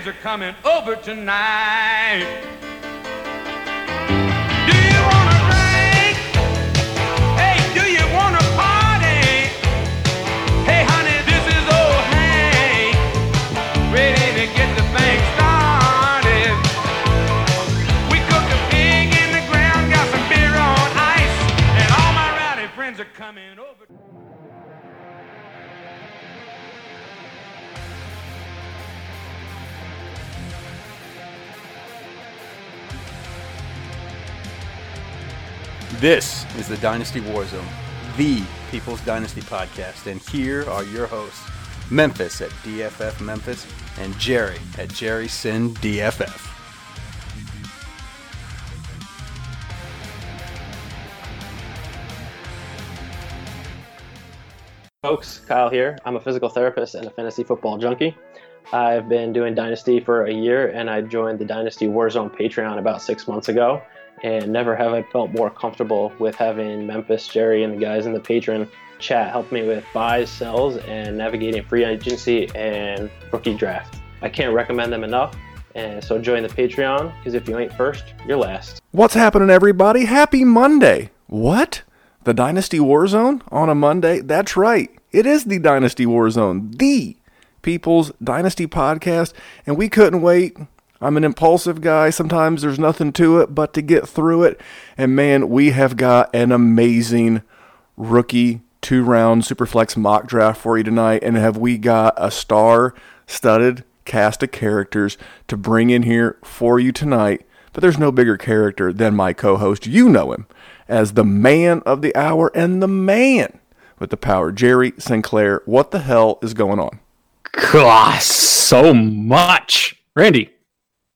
friends are coming over tonight. This is the Dynasty Warzone, the People's Dynasty podcast, and here are your hosts, Memphis at DFF Memphis and Jerry at Jerry Sin DFF. folks. Kyle here. I'm a physical therapist and a fantasy football junkie. I've been doing Dynasty for a year, and I joined the Dynasty Warzone Patreon about six months ago. And never have I felt more comfortable with having Memphis, Jerry, and the guys in the Patreon chat help me with buys, sells, and navigating free agency and rookie draft. I can't recommend them enough. And so join the Patreon because if you ain't first, you're last. What's happening, everybody? Happy Monday. What? The Dynasty Warzone on a Monday? That's right. It is the Dynasty Warzone, the People's Dynasty podcast, and we couldn't wait. I'm an impulsive guy. Sometimes there's nothing to it but to get through it. And man, we have got an amazing rookie two round Superflex mock draft for you tonight. And have we got a star studded cast of characters to bring in here for you tonight? But there's no bigger character than my co host. You know him as the man of the hour and the man with the power, Jerry Sinclair. What the hell is going on? Gosh, so much. Randy,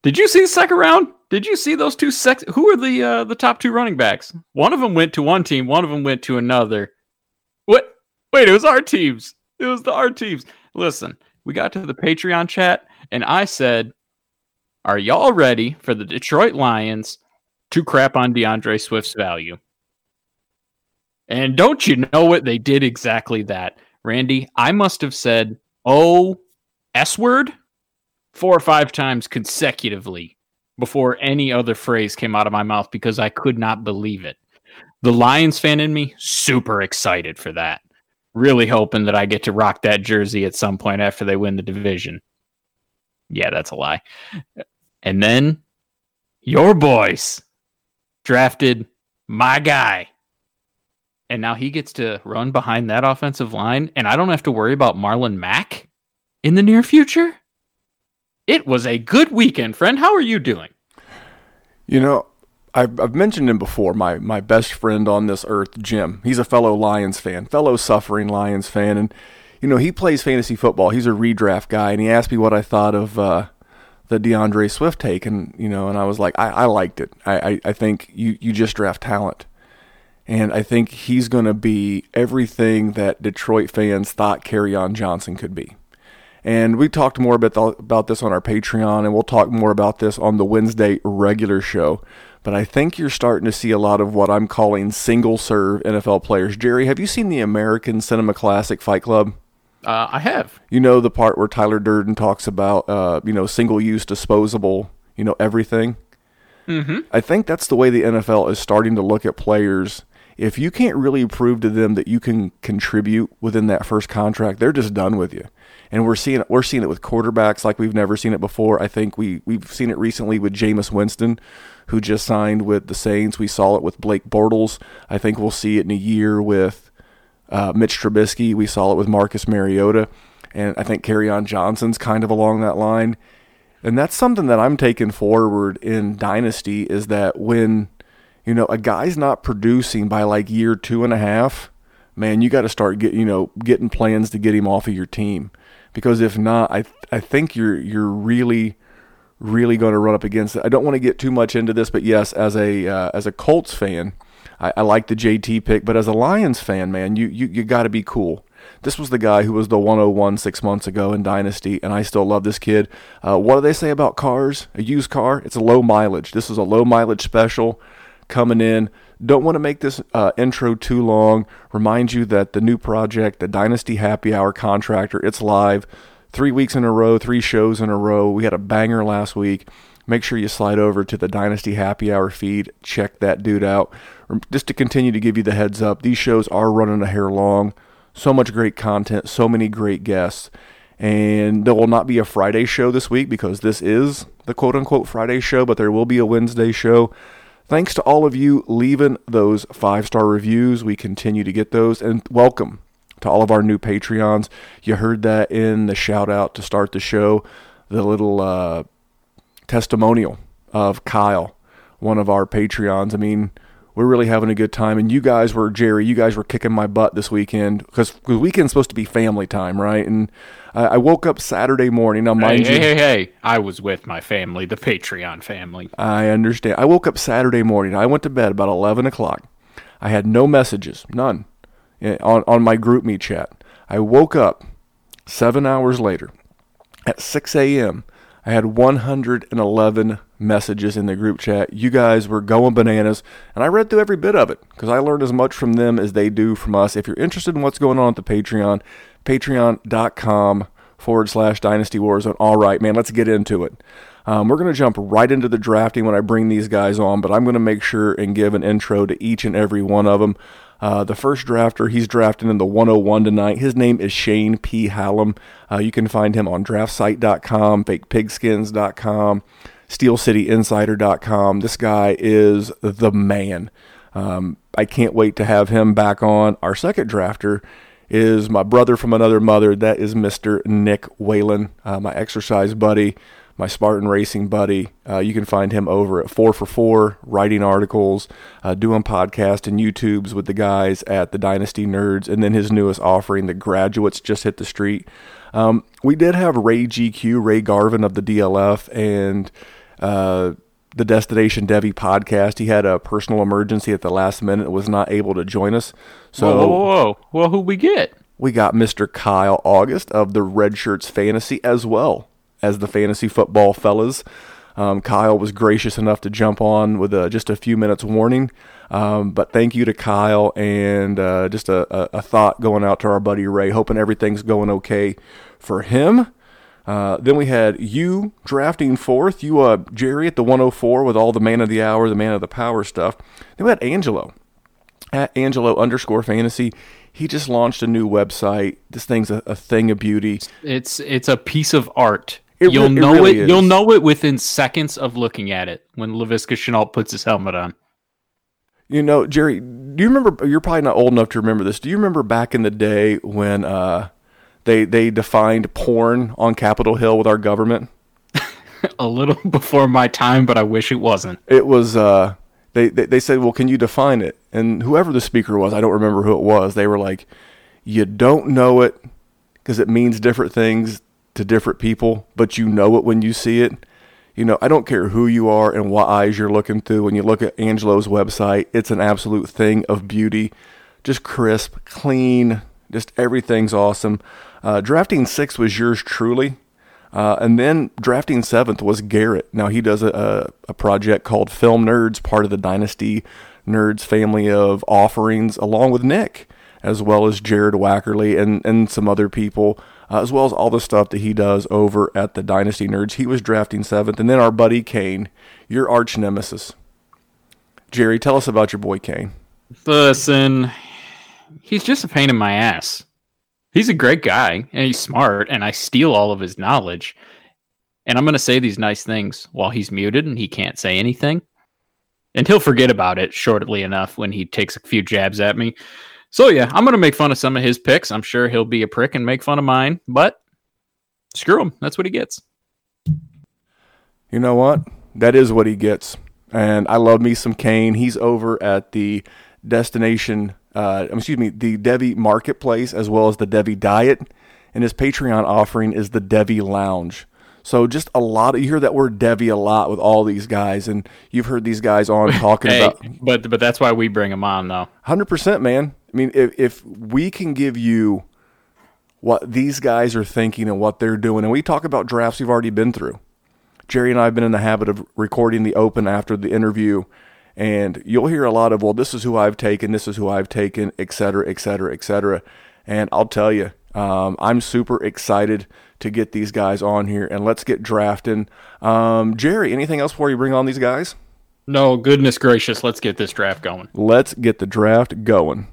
did you see the second round? Did you see those two sex? Who are the uh, the top two running backs? One of them went to one team. One of them went to another. What? Wait, it was our teams. It was the our teams. Listen, we got to the Patreon chat, and I said, "Are y'all ready for the Detroit Lions to crap on DeAndre Swift's value?" And don't you know what? They did exactly that. Randy, I must have said, oh, S word four or five times consecutively before any other phrase came out of my mouth because I could not believe it. The Lions fan in me, super excited for that. Really hoping that I get to rock that jersey at some point after they win the division. Yeah, that's a lie. And then your boys drafted my guy and now he gets to run behind that offensive line, and I don't have to worry about Marlon Mack in the near future. It was a good weekend, friend. How are you doing? You know, I've, I've mentioned him before. My my best friend on this earth, Jim. He's a fellow Lions fan, fellow suffering Lions fan, and you know he plays fantasy football. He's a redraft guy, and he asked me what I thought of uh, the DeAndre Swift take, and you know, and I was like, I, I liked it. I, I, I think you you just draft talent. And I think he's going to be everything that Detroit fans thought on Johnson could be. And we talked more about, about this on our Patreon, and we'll talk more about this on the Wednesday regular show. But I think you're starting to see a lot of what I'm calling single serve NFL players. Jerry, have you seen the American Cinema Classic Fight Club? Uh, I have. You know the part where Tyler Durden talks about, uh, you know, single use, disposable, you know, everything? Mm-hmm. I think that's the way the NFL is starting to look at players if you can't really prove to them that you can contribute within that first contract, they're just done with you. And we're seeing it, we're seeing it with quarterbacks like we've never seen it before. I think we we've seen it recently with Jameis Winston, who just signed with the Saints. We saw it with Blake Bortles. I think we'll see it in a year with uh, Mitch Trubisky. We saw it with Marcus Mariota, and I think on Johnson's kind of along that line. And that's something that I'm taking forward in Dynasty is that when you know, a guy's not producing by like year two and a half, man, you got to start get you know getting plans to get him off of your team, because if not, I I think you're you're really really going to run up against it. I don't want to get too much into this, but yes, as a uh, as a Colts fan, I, I, like the JT pick, but as a Lions fan, man, you you, you got to be cool. This was the guy who was the 101 six months ago in Dynasty, and I still love this kid. Uh, what do they say about cars? A used car? It's a low mileage. This is a low mileage special coming in. Don't want to make this uh, intro too long. Remind you that the new project, the Dynasty Happy Hour Contractor, it's live. three weeks in a row, three shows in a row. We had a banger last week. Make sure you slide over to the Dynasty Happy Hour feed. Check that dude out. Just to continue to give you the heads up, these shows are running a hair long. So much great content, so many great guests. And there will not be a Friday show this week because this is the quote unquote Friday show, but there will be a Wednesday show. Thanks to all of you leaving those five star reviews. We continue to get those. And welcome to all of our new Patreons. You heard that in the shout out to start the show, the little uh, testimonial of Kyle, one of our Patreons. I mean, we're really having a good time. And you guys were, Jerry, you guys were kicking my butt this weekend because the weekend's supposed to be family time, right? And I, I woke up Saturday morning. Now, mind hey, you, hey, hey, hey! I was with my family, the Patreon family. I understand. I woke up Saturday morning. I went to bed about 11 o'clock. I had no messages, none, eh, on, on my GroupMe chat. I woke up seven hours later at 6 a.m. I had 111 messages in the group chat. You guys were going bananas, and I read through every bit of it because I learned as much from them as they do from us. If you're interested in what's going on at the Patreon, patreon.com forward slash dynasty warzone. All right, man, let's get into it. Um, we're going to jump right into the drafting when I bring these guys on, but I'm going to make sure and give an intro to each and every one of them. Uh, the first drafter, he's drafting in the 101 tonight. His name is Shane P. Hallam. Uh, you can find him on draftsite.com, fakepigskins.com, steelcityinsider.com. This guy is the man. Um, I can't wait to have him back on. Our second drafter is my brother from another mother. That is Mr. Nick Whalen, uh, my exercise buddy, my Spartan racing buddy. Uh, you can find him over at 4 for 4, writing articles, uh, doing podcasts and YouTubes with the guys at the Dynasty Nerds, and then his newest offering, The Graduates, just hit the street. Um, we did have Ray GQ, Ray Garvin of the DLF, and uh, the Destination Devy podcast. He had a personal emergency at the last minute, and was not able to join us. So whoa, whoa, whoa! Well, who we get? we got Mr. Kyle August of the Red Shirts Fantasy as well as the Fantasy Football Fellas. Um, Kyle was gracious enough to jump on with uh, just a few minutes warning. Um, but thank you to Kyle and uh, just a, a, a thought going out to our buddy Ray, hoping everything's going okay for him. Uh, then we had you drafting fourth, you uh, Jerry at the 104 with all the man of the hour, the man of the power stuff. Then we had Angelo at Angelo underscore fantasy. He just launched a new website. This thing's a, a thing of beauty. It's it's a piece of art. It you'll re- it know really it. You'll know it within seconds of looking at it when Laviska Shenault puts his helmet on. You know, Jerry, do you remember? You're probably not old enough to remember this. Do you remember back in the day when uh, they they defined porn on Capitol Hill with our government? A little before my time, but I wish it wasn't. It was uh, they, they they said, "Well, can you define it?" And whoever the speaker was, I don't remember who it was. They were like, "You don't know it because it means different things to different people, but you know it when you see it." You know, I don't care who you are and what eyes you're looking through. When you look at Angelo's website, it's an absolute thing of beauty. Just crisp, clean, just everything's awesome. Uh, drafting sixth was yours truly. Uh, and then drafting seventh was Garrett. Now he does a, a, project called Film Nerds, part of the Dynasty Nerds family of offerings, along with Nick, as well as Jared Wackerly and, and some other people, uh, as well as all the stuff that he does over at the Dynasty Nerds. He was drafting seventh. And then our buddy Kane, your arch nemesis. Jerry, tell us about your boy Kane. Listen, he's just a pain in my ass. He's a great guy and he's smart, and I steal all of his knowledge. And I'm going to say these nice things while he's muted and he can't say anything. And he'll forget about it shortly enough when he takes a few jabs at me. So, yeah, I'm going to make fun of some of his picks. I'm sure he'll be a prick and make fun of mine, but screw him. That's what he gets. You know what? That is what he gets. And I love me some Kane. He's over at the destination, uh, excuse me, the Devy Marketplace as well as the Devy Diet. And his Patreon offering is the Devy Lounge. So just a lot of you hear that word Devy a lot with all these guys, and you've heard these guys on talking Hey, about but but that's why we bring them on, though. Hundred percent, man. I mean, if if we can give you what these guys are thinking and what they're doing, and we talk about drafts we've already been through. Jerry and I have been in the habit of recording the open after the interview, and you'll hear a lot of, well, this is who I've taken, this is who I've taken, et cetera, et cetera, et cetera. And I'll tell you, Um, I'm super excited to get these guys on here and let's get drafting. Um, Jerry, anything else before you bring on these guys? No, goodness gracious, let's get this draft going. Let's get the draft going.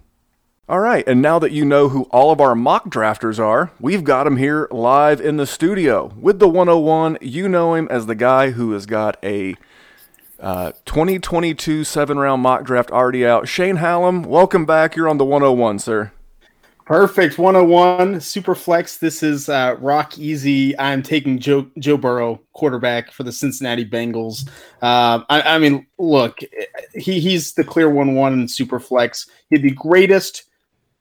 All right, and now that you know who all of our mock drafters are, we've got them here live in the studio. With the 101, you know him as the guy who has got a uh, 2022 seven round mock draft already out. Shane Hallam, welcome back. You're on the 101, sir. Perfect. 101 super flex. This is uh, rock easy. I'm taking Joe Joe Burrow, quarterback for the Cincinnati Bengals. Um, I, I, mean, look, he he's the clear one one in super flex. He'd the greatest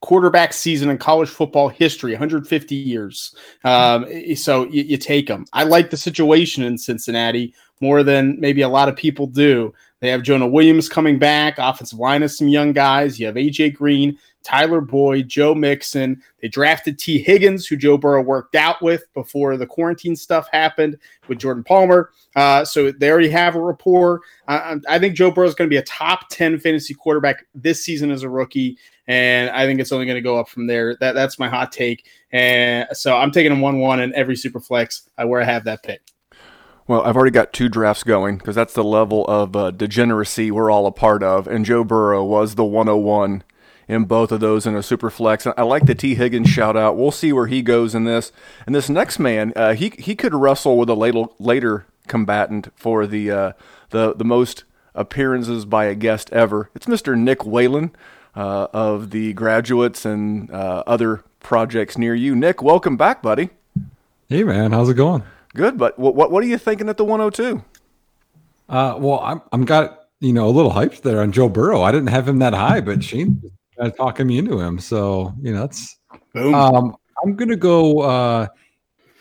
quarterback season in college football history 150 years. Um, so you, you, take them i like the situation in cincinnati more than maybe a lot of people do. They have jonah williams coming back offensive line of some young guys. You have aj green Tyler Boyd, Joe Mixon. They drafted Tee Higgins, who Joe Burrow worked out with before the quarantine stuff happened with Jordan Palmer. Uh, so they already have a rapport. Uh, I think Joe Burrow is going to be a top 10 fantasy quarterback this season as a rookie. And I think it's only going to go up from there. That, that's my hot take. And so I'm taking him 1 1 in every super flex uh, where I have that pick. Well, I've already got two drafts going because that's the level of uh, degeneracy we're all a part of. And Joe Burrow was the 101 in both of those in a super flex. I like the Tee Higgins shout out. We'll see where he goes in this. And this next man, uh, he he could wrestle with a later later combatant for the uh, the the most appearances by a guest ever. It's Mr. Nick Whalen uh, of the Graduates and uh, other projects near you. Nick, welcome back, buddy. Hey man, how's it going? Good, but what what, what are you thinking at the 102? Uh, well, I'm I'm got you know a little hyped there on Joe Burrow. I didn't have him that high, but Shane uh, talking me into him. So you know, that's boom. Um, I'm gonna go. Uh,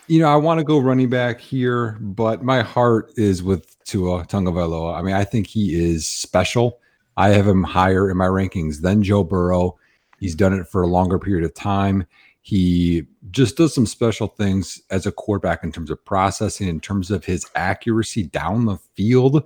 you know, I want to go running back here, but my heart is with Tua Tagovailoa. I mean, I think he is special. I have him higher in my rankings than Joe Burrow. He's done it for a longer period of time. He just does some special things as a quarterback in terms of processing, in terms of his accuracy down the field.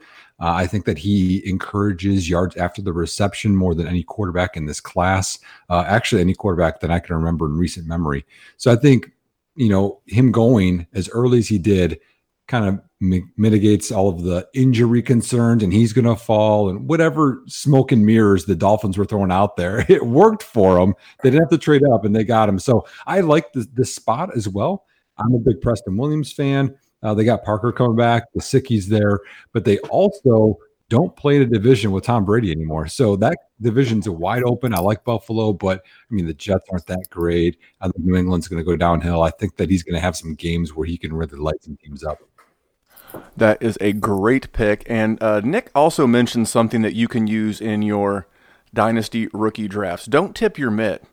Uh, I think that he encourages yards after the reception more than any quarterback in this class. Uh, actually, any quarterback that I can remember in recent memory. So I think, you know, him going as early as he did kind of mitigates all of the injury concerns and he's going to fall and whatever smoke and mirrors the Dolphins were throwing out there. It worked for them. They didn't have to trade up and they got him. So I like this, this spot as well. I'm a big Preston Williams fan. Uh, they got Parker coming back, Gesicki there, but they also don't play the division with Tom Brady anymore. So that division's wide open. I like Buffalo, but I mean the Jets aren't that great. I think New England's going to go downhill. I think that he's going to have some games where he can really light some teams up. That is a great pick. And uh, Nick also mentioned something that you can use in your dynasty rookie drafts. Don't tip your mitt.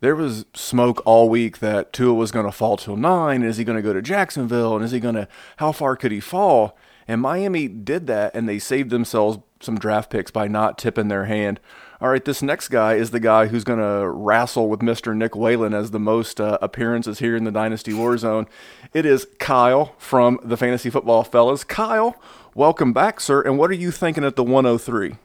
There was smoke all week that Tua was going to fall till nine. Is he going to go to Jacksonville? And is he going to, how far could he fall? And Miami did that, and they saved themselves some draft picks by not tipping their hand all right, this next guy is the guy who's going to wrestle with Mr. Nick Whalen as the most uh, appearances here in the Dynasty Warzone. It is Kyle from the Fantasy Football Fellas. Kyle, welcome back, sir. And what are you thinking at the 103?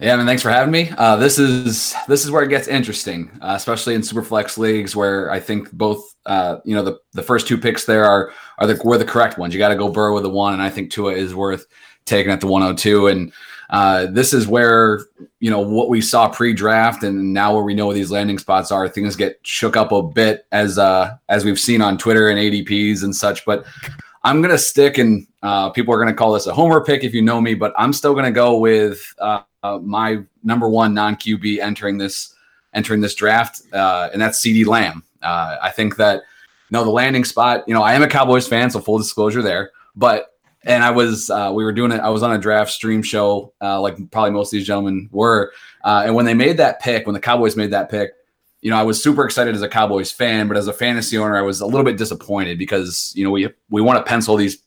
Yeah, man. Thanks for having me. Uh, this is this is where it gets interesting, uh, especially in superflex leagues, where I think both, uh, you know, the, the first two picks there are are the were the correct ones. You got to go Burrow with the one, and I think Tua is worth taking at the 102. And uh, this is where you know what we saw pre-draft, and now where we know where these landing spots are. Things get shook up a bit as uh, as we've seen on Twitter and ADPs and such. But I'm gonna stick, and uh, people are gonna call this a homer pick if you know me, but I'm still gonna go with uh, uh, my number one non QB entering this entering this draft, uh, and that's CeeDee Lamb. I think that you know the landing spot. You know, I am a Cowboys fan, so full disclosure there, but and I was uh, we were doing it. I was on a draft stream show, uh, like probably most of these gentlemen were. Uh, and when they made that pick, when the Cowboys made that pick, you know, I was super excited as a Cowboys fan, but as a fantasy owner, I was a little bit disappointed because you know we we want to pencil these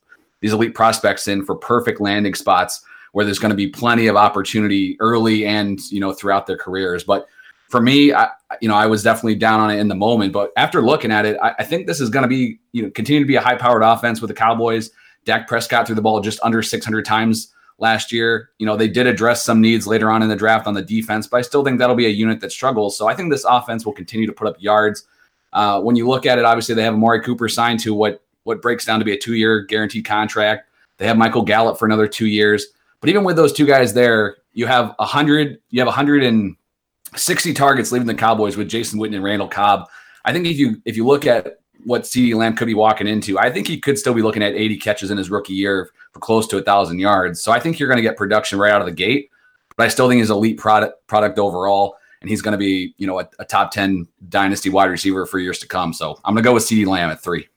these elite prospects in for perfect landing spots where there's going to be plenty of opportunity early and you know throughout their careers. But for me, I, you know, I was definitely down on it in the moment. But after looking at it, I, I think this is going to be you know continue to be a high powered offense with the Cowboys. Dak Prescott threw the ball just under 600 times last year. You know, they did address some needs later on in the draft on the defense, but I still think that'll be a unit that struggles. So I think this offense will continue to put up yards. Uh, when you look at it, obviously they have Amari Cooper signed to what what breaks down to be a two year guaranteed contract. They have Michael Gallup for another two years. But even with those two guys there, you have a hundred, you have 160 targets leaving the Cowboys with Jason Witten and Randall Cobb. I think if you if you look at what CeeDee Lamb could be walking into, I think he could still be looking at 80 catches in his rookie year for close to a thousand yards. So I think you're going to get production right out of the gate. But I still think he's elite product product overall, and he's going to be you know a, a top 10 dynasty wide receiver for years to come. So I'm going to go with CeeDee Lamb at three.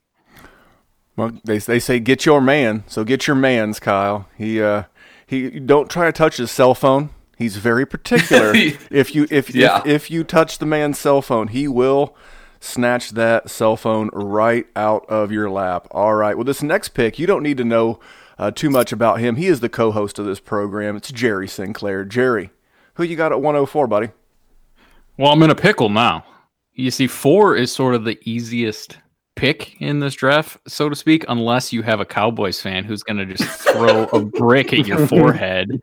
Well, they they say get your man, so get your man's Kyle. He uh he don't try to touch his cell phone. He's very particular. if you if, Yeah. if if you touch the man's cell phone, he will snatch that cell phone right out of your lap. All right. Well, this next pick, you don't need to know uh, too much about him. He is the co-host of this program. It's Jerry Sinclair. Jerry, who you got at 104, buddy? Well, I'm in a pickle now. You see, four is sort of the easiest pick in this draft, so to speak, unless you have a Cowboys fan who's going to just throw a brick at your forehead.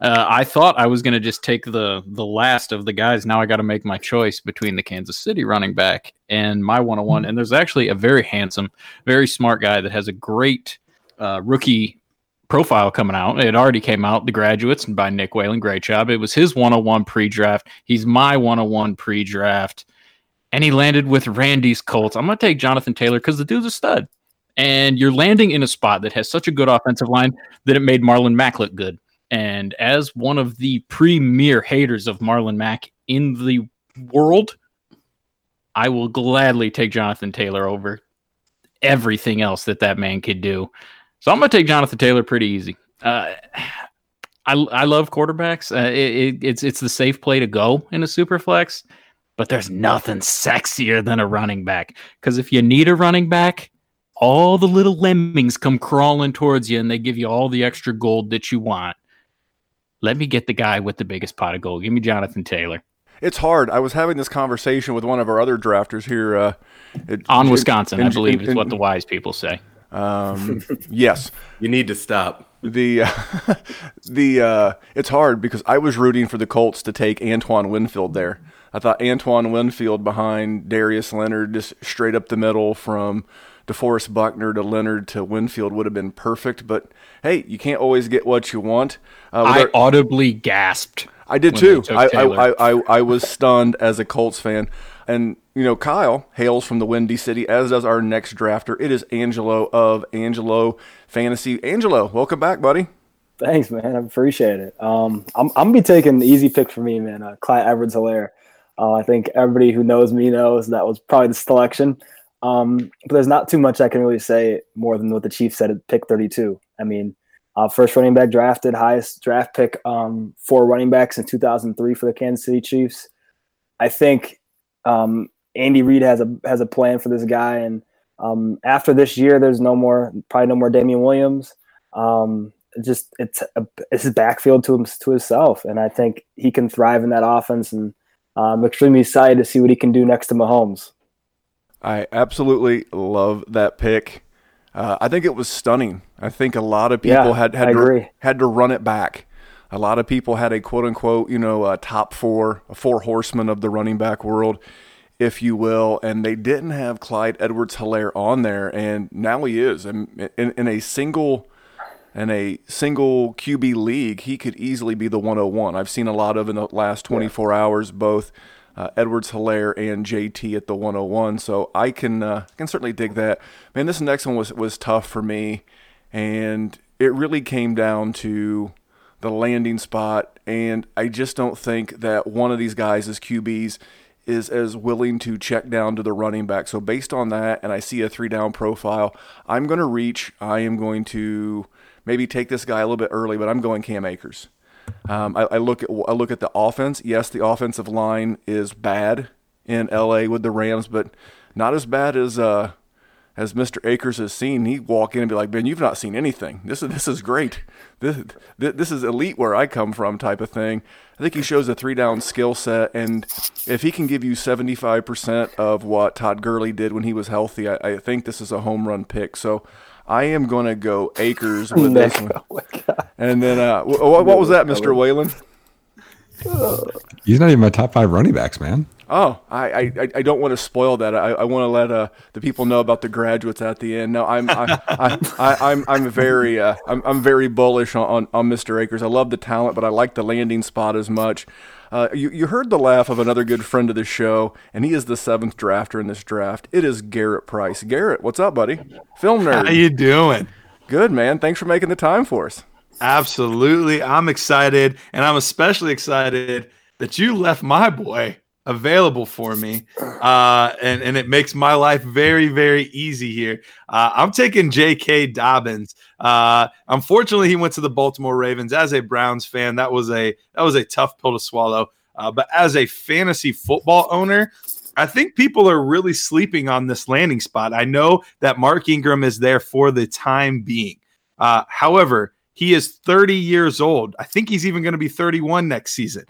Uh, I thought I was going to just take the the last of the guys. Now I got to make my choice between the Kansas City running back and my 101. And there's actually a very handsome, very smart guy that has a great uh, rookie profile coming out. It already came out, The Graduates by Nick Whalen. Great job. It was his 101 pre draft. He's my 101 pre draft. And he landed with Randy's Colts. I'm going to take Jonathan Taylor because the dude's a stud. And you're landing in a spot that has such a good offensive line that it made Marlon Mack look good. And as one of the premier haters of Marlon Mack in the world, I will gladly take Jonathan Taylor over everything else that that man could do. So I'm going to take Jonathan Taylor pretty easy. Uh, I, I love quarterbacks. Uh, it, it, it's it's the safe play to go in a super flex, but there's nothing sexier than a running back. Because if you need a running back, all the little lemmings come crawling towards you and they give you all the extra gold that you want. Let me get the guy with the biggest pot of gold. Give me Jonathan Taylor It's hard. I was having this conversation with one of our other drafters here. Uh, it- on it- Wisconsin. I believe and- is what the wise people say. Um, yes, You need to stop. the the uh, it's hard because I was rooting for the Colts to take Antoine Winfield there. I thought Antoine Winfield behind Darius Leonard, just straight up the middle from DeForest Buckner to Leonard to Winfield would have been perfect. But hey, you can't always get what you want. Uh, I our- audibly gasped. I did when too. they took I, I, I, I, I was stunned as a Colts fan. And, you know, Kyle hails from the Windy City, as does our next drafter. It is Angelo of Angelo Fantasy. Angelo, welcome back, buddy. Thanks, man. I appreciate it. Um, I'm I'm gonna be taking the easy pick for me, man. Uh, Clyde Edwards Helaire. Uh, I think everybody who knows me knows that was probably the selection. Um, but there's not too much I can really say more than what the Chiefs said at pick 32. I mean, uh, first running back drafted, highest draft pick um, for running backs in 2003 for the Kansas City Chiefs. I think um, Andy Reid has a has a plan for this guy, and um, after this year, there's no more probably no more Damien Williams. Um, just it's a, it's his backfield to him to himself, and I think he can thrive in that offense. And I'm extremely excited to see what he can do next to Mahomes. I absolutely love that pick. Uh, I think it was stunning. I think a lot of people Yeah, had had to, had to run it back. A lot of people had a quote unquote, you know, top four, a four horsemen of the running back world, if you will, and they didn't have Clyde Edwards Helaire on there, and now he is. And in, in a single in a single QB league, he could easily be the 101. I've seen a lot of in the last 24 hours, both uh, Edwards Helaire and JT at the 101. So I can uh, can certainly dig that. Man, this next one was was tough for me, and it really came down to the landing spot. And I just don't think that one of these guys as QBs is as willing to check down to the running back. So based on that, and I see a three down profile, I'm going to reach. I am going to maybe take this guy a little bit early, but I'm going Cam Akers. Um, I, I look at I look at the offense. Yes, the offensive line is bad in LA with the Rams, but not as bad as uh, as Mr. Akers has seen. He walk in and be like, "Ben, you've not seen anything. This is this is great. This this is elite where I come from, type of thing." I think he shows a three down skill set, and if he can give you seventy five percent of what Todd Gurley did when he was healthy, I, I think this is a home run pick. So. I am going to go Akers with this one. Oh. And then, uh, wh- wh- what was that, Mr. Whalen? He's not even my top five running backs, man. Oh, I, I, I don't want to spoil that. I, I want to let uh, the people know about the graduates at the end. No, I'm I, I, I, I'm I'm very uh, I'm, I'm very bullish on, on, on Mr. Akers. I love the talent, but I like the landing spot as much. Uh, you, you heard the laugh of another good friend of the show, and he is the seventh drafter in this draft. It is Garrett Price. Garrett, what's up, buddy? Film nerd. How you doing? Good, man. Thanks for making the time for us. Absolutely. I'm excited, and I'm especially excited that you left my boy available for me. Uh, and, and it makes my life very, very easy here. Uh, I'm taking J.K. Dobbins. Uh, unfortunately, he went to the Baltimore Ravens. As a Browns fan, that was a that was a tough pill to swallow. Uh, but as a fantasy football owner, I think people are really sleeping on this landing spot. I know that Mark Ingram is there for the time being. Uh, however, he is 30 years old. I think he's even going to be 31 next season.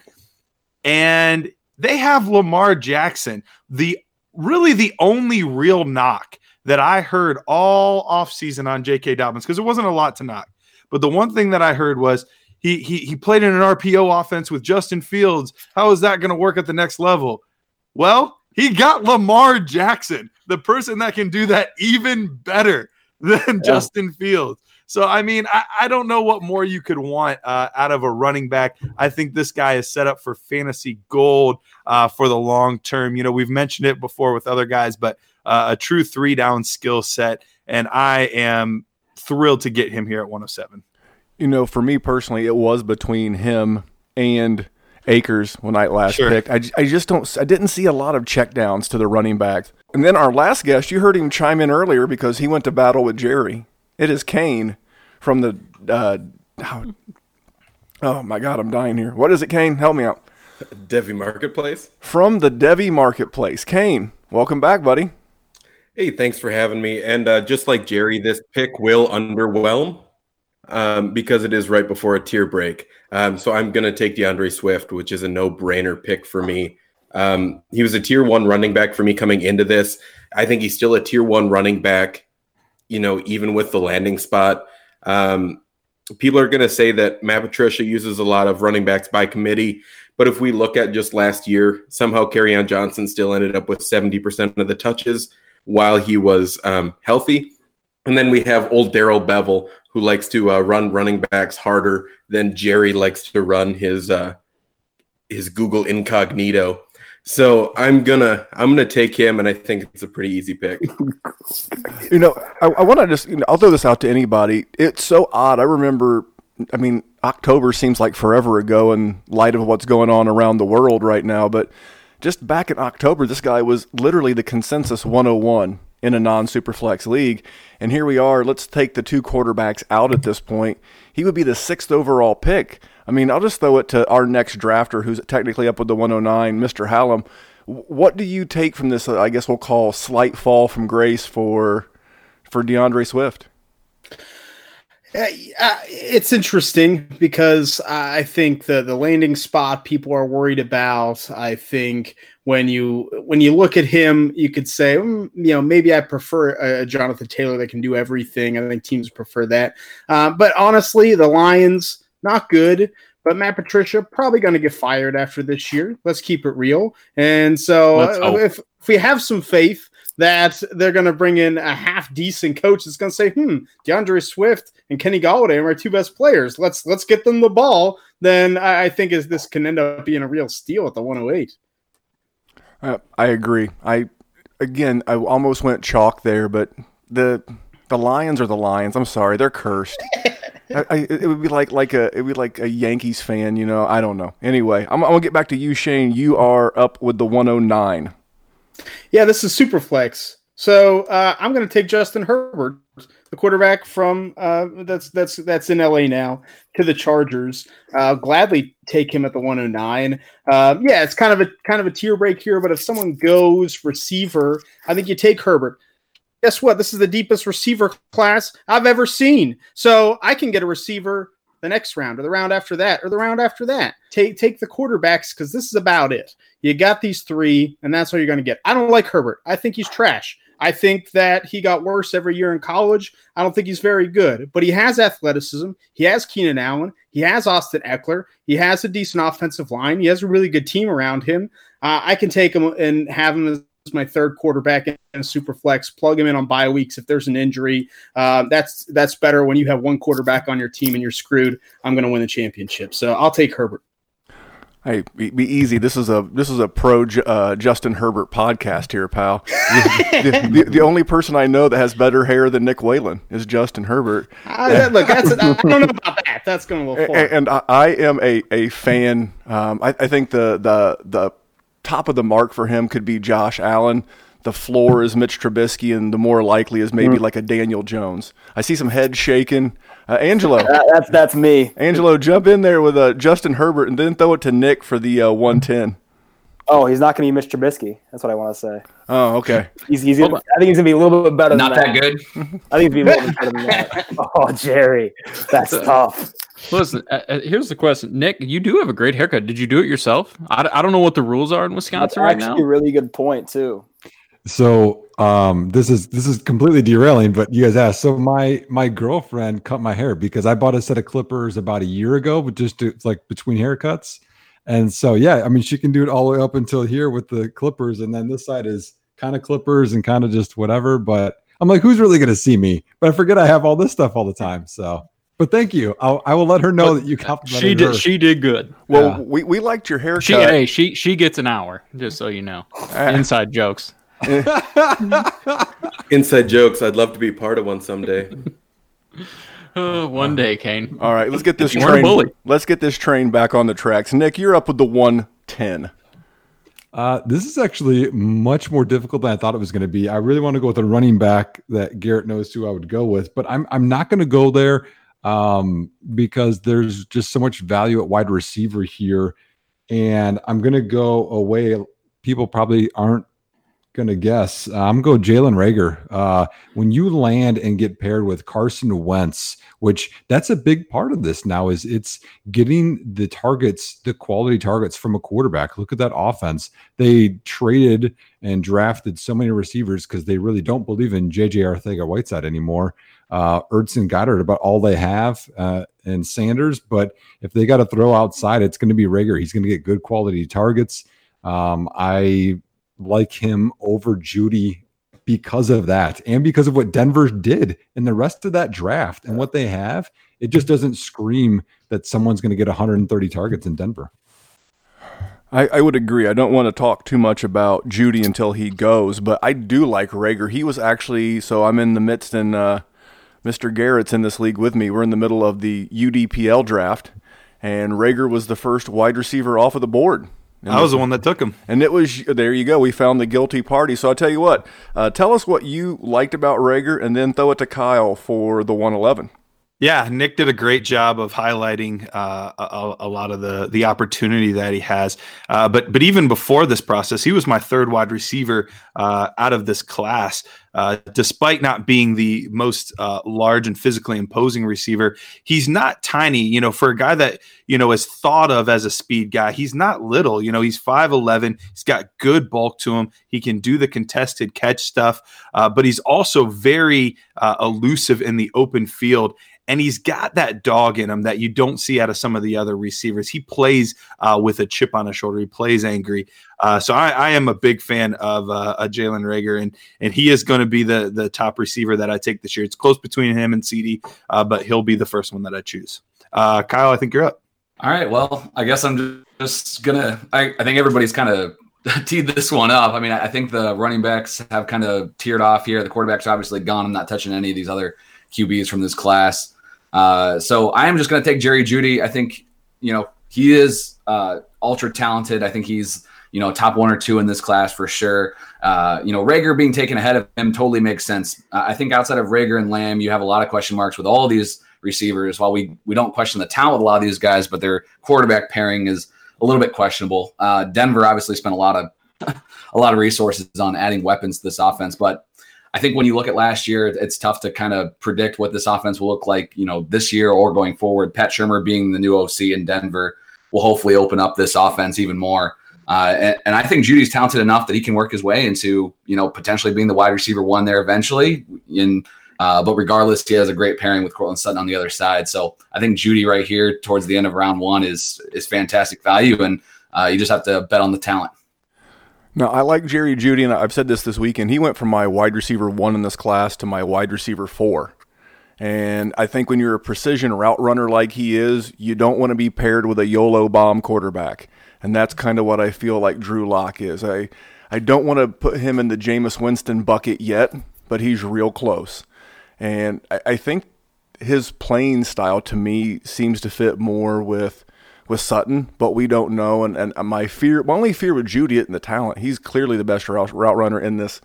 And they have Lamar Jackson, the really the only real knock that I heard all offseason on J.K. Dobbins, because it wasn't a lot to knock. But the one thing that I heard was he he he played in an RPO offense with Justin Fields. How is that going to work at the next level? Well, he got Lamar Jackson, the person that can do that even better than yeah. Justin Fields. So, I mean, I, I, don't know what more you could want uh, out of a running back. I think this guy is set up for fantasy gold uh, for the long term. You know, we've mentioned it before with other guys, but uh, a true three down skill set. And I am thrilled to get him here at 107. You know, for me personally, it was between him and Akers when I last sure. picked. I, I just don't, I didn't see a lot of checkdowns to the running backs. And then our last guest, you heard him chime in earlier because he went to battle with Jerry. It is Kane from the. Uh, oh, oh my God, I'm dying here. What is it, Kane? Help me out. Devy Marketplace. From the Devy Marketplace, Kane. Welcome back, buddy. Hey, thanks for having me. And uh, just like Jerry, this pick will underwhelm um, because it is right before a tier break. Um, so I'm going to take DeAndre Swift, which is a no-brainer pick for me. Um, he was a tier one running back for me coming into this. I think he's still a tier one running back you know, even with the landing spot. Um, people are going to say that Matt Patricia uses a lot of running backs by committee. But if we look at just last year, somehow Kerryon Johnson still ended up with 70% of the touches while he was um, healthy. And then we have old Darrell Bevell, who likes to uh, run running backs harder than Jerry likes to run his uh, his Google Incognito. So I'm gonna I'm gonna take him, and I think it's a pretty easy pick. you know, I, I want to just you know, I'll throw this out to anybody. It's so odd. I remember. I mean, October seems like forever ago in light of what's going on around the world right now. But just back in October, this guy was literally the consensus 101 in a non superflex league. And here we are. Let's take the two quarterbacks out at this point. He would be the sixth overall pick. I mean, I'll just throw it to our next drafter, who's technically up with the 109, Mr. Hallam. What do you take from this? I guess we'll call slight fall from grace for for DeAndre Swift. Uh, uh, it's interesting because I think the the landing spot people are worried about. I think when you when you look at him, you could say, mm, you know, maybe I prefer a, Jonathan Taylor that can do everything. I think teams prefer that. Uh, but honestly, the Lions not good. But Matt Patricia probably going to get fired after this year. Let's keep it real. And so if, if we have some faith that they're going to bring in a half decent coach that's going to say, "Hmm, DeAndre Swift and Kenny Golladay are our two best players. Let's let's get them the ball." Then I, I think is this can end up being a real steal at the 108. Uh, I agree. I again, I almost went chalk there, but the the Lions are the Lions. I'm sorry, they're cursed. I, I, it would be like like a it would be like a Yankees fan, you know. I don't know. Anyway, I'm, I'm gonna get back to you, Shane. You are up with the 109. Yeah, this is super flex. So uh, I'm gonna take Justin Herbert, the quarterback from uh, that's that's that's in LA now, to the Chargers. Uh, gladly take him at the 109. Uh, yeah, it's kind of a kind of a tier break here, but if someone goes receiver, I think you take Herbert guess what? This is the deepest receiver class I've ever seen. So I can get a receiver the next round or the round after that or the round after that. Take take the quarterbacks because this is about it. You got these three, and that's all you're going to get. I don't like Herbert. I think he's trash. I think that he got worse every year in college. I don't think he's very good, but he has athleticism. He has Keenan Allen. He has Austin Ekeler. He has a decent offensive line. He has a really good team around him. Uh, I can take him and have him as my third quarterback in a super flex. Plug him in on bye weeks if there's an injury. Uh, that's that's better when you have one quarterback on your team and you're screwed. I'm going to win the championship, so I'll take Herbert. Hey, be, be easy. This is a this is a pro uh, Justin Herbert podcast here, pal. the, the, the, only person I know that has better hair than Nick Whalen is Justin Herbert. I, look, that's, I don't know about that. That's going to go And, and I, I, am a, a fan. Um, I, I think the the the top of the mark for him could be Josh Allen. The floor is Mitch Trubisky, and the more likely is maybe mm. like a Daniel Jones. I see some heads shaking. Uh, Angelo, that's that's me. Angelo, jump in there with uh, Justin Herbert, and then throw it to Nick for the uh, one ten. Oh, he's not going to be Mitch Trubisky. That's what I want to say. Oh, okay. He's, he's gonna, I think he's going to be a little bit better. Not that, that good. I think he's going to be a little bit better than that. Oh, Jerry, that's tough. Listen, uh, uh, here's the question, Nick. You do have a great haircut. Did you do it yourself? I, I don't know what the rules are in Wisconsin That's right actually now. A really good point too. So um, this is this is completely derailing, but you guys asked. So my my girlfriend cut my hair because I bought a set of clippers about a year ago, but just to, like between haircuts. And so yeah, I mean she can do it all the way up until here with the clippers, and then this side is kind of clippers and kind of just whatever. But I'm like, who's really gonna see me? But I forget I have all this stuff all the time. So but thank you. I'll, I will let her know but that you complimented She did. Her. She did good. Well, yeah. we, we liked your haircut. She hey, she she gets an hour. Just so you know, inside jokes. inside jokes. I'd love to be part of one someday. Uh, one day, Kane. All right, let's get this train. Let's get this train back on the tracks. Nick, you're up with the one ten. Uh, this is actually much more difficult than I thought it was going to be. I really want to go with a running back that Garrett knows who I would go with, but I'm I'm not going to go there um, because there's just so much value at wide receiver here. And I'm going to go away. People probably aren't to guess. Uh, I'm go Jalen Reagor. Uh, when you land and get paired with Carson Wentz, which that's a big part of this now, is it's getting the targets, the quality targets from a quarterback. Look at that offense. They traded and drafted so many receivers because they really don't believe in JJ Arcega Whiteside anymore uh, Ertz and Goedert about all they have, uh, and Sanders. But if they got to throw outside, it's going to be Reagor. He's going to get good quality targets. Um, I like him over Jeudy because of that, and because of what Denver did in the rest of that draft and what they have. It just doesn't scream that someone's going to get 130 targets in Denver. I, I, would agree. I don't want to talk too much about Jeudy until he goes, but I do like Reagor. He was actually so I'm in the midst and uh, Mr. Garrett's in this league with me. We're in the middle of the UDPL draft, and Reagor was the first wide receiver off of the board. And I was the one that took him. And it was there you go. We found the guilty party. So I'll tell you what. Uh, tell us what you liked about Reagor, and then throw it to Kyle for the 111. Yeah, Nick did a great job of highlighting uh, a, a, lot of the the opportunity that he has. Uh, but but even before this process, he was my third wide receiver uh, out of this class. Uh, despite not being the most uh, large and physically imposing receiver, he's not tiny. You know, for a guy that you know is thought of as a speed guy, he's not little. You know, he's five eleven. He's got good bulk to him. He can do the contested catch stuff, uh, but he's also very elusive in the open field and he's got that dog in him that you don't see out of some of the other receivers. He plays uh, with a chip on his shoulder. He plays angry. Uh, so I, I, am a big fan of uh, Jalen Reagor, and and he is going to be the the top receiver that I take this year. It's close between him and CeeDee, uh, but he'll be the first one that I choose. Uh, Kyle, I think you're up. All right. Well, I guess I'm just gonna. I, I think everybody's kind of teed this one up. I mean, I think the running backs have kind of teared off here. The quarterback's obviously gone. I'm not touching any of these other QBs from this class. Uh, so I am just going to take Jerry Jeudy. I think you know he is uh, ultra talented. I think he's you know top one or two in this class for sure. Uh, you know Reagor being taken ahead of him totally makes sense. I think outside of Reagor and Lamb, you have a lot of question marks with all these receivers. While we we don't question the talent of a lot of these guys, but their quarterback pairing is a little bit questionable. Uh, Denver obviously spent a lot of a lot of resources on adding weapons to this offense, but I think when you look at last year, it's tough to kind of predict what this offense will look like, you know, this year or going forward. Pat Shurmur being the new OC in Denver will hopefully open up this offense even more. Uh, and, and, I think Jeudy's talented enough that he can work his way into, you know, potentially being the wide receiver one there eventually. In uh, but regardless, he has a great pairing with Courtland Sutton on the other side. So I think Jeudy right here towards the end of round one is is fantastic value, and uh, you just have to bet on the talent. Now, I like Jerry Jeudy, and I've said this this weekend. He went from my wide receiver one in this class to my wide receiver four. And I think when you're a precision route runner like he is, you don't want to be paired with a YOLO bomb quarterback. And that's kind of what I feel like Drew Lock is. I, I don't want to put him in the Jameis Winston bucket yet, but he's real close. And I, I think his playing style to me seems to fit more with with Sutton, but we don't know. And, and my fear, my only fear with Jeudy and the talent, he's clearly the best route, route runner in this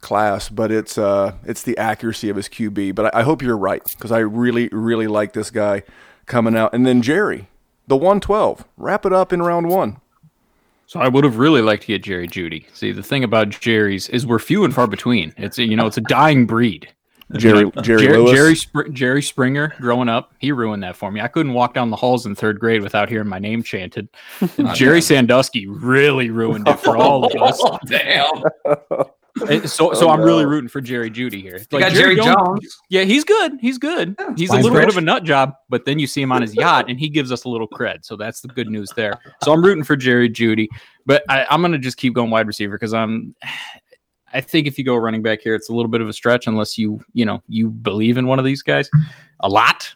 class, but it's uh, it's the accuracy of his QB. But I, I hope you're right because I really really like this guy coming out. And then Jerry, the 112, wrap it up in round one. So I would have really liked to get Jerry Jeudy. See, the thing about Jerry's is we're few and far between. It's you know it's a dying breed. Jerry Jerry Jerry, Lewis. Jerry, Spr- Jerry Springer growing up, he ruined that for me. I couldn't walk down the halls in third grade without hearing my name chanted. Oh, and Jerry Sandusky really ruined it for all of us. Oh, damn. And so, so oh, I'm really rooting for Jerry Jeudy here. You got Jerry Jones. Yeah, he's good. He's good. He's a Fine little bit of a nut job, but then you see him on his yacht, and he gives us a little cred. So that's the good news there. So I'm rooting for Jerry Jeudy, but I, I'm going to just keep going wide receiver because I'm. I think if you go running back here, it's a little bit of a stretch unless you you know you believe in one of these guys a lot.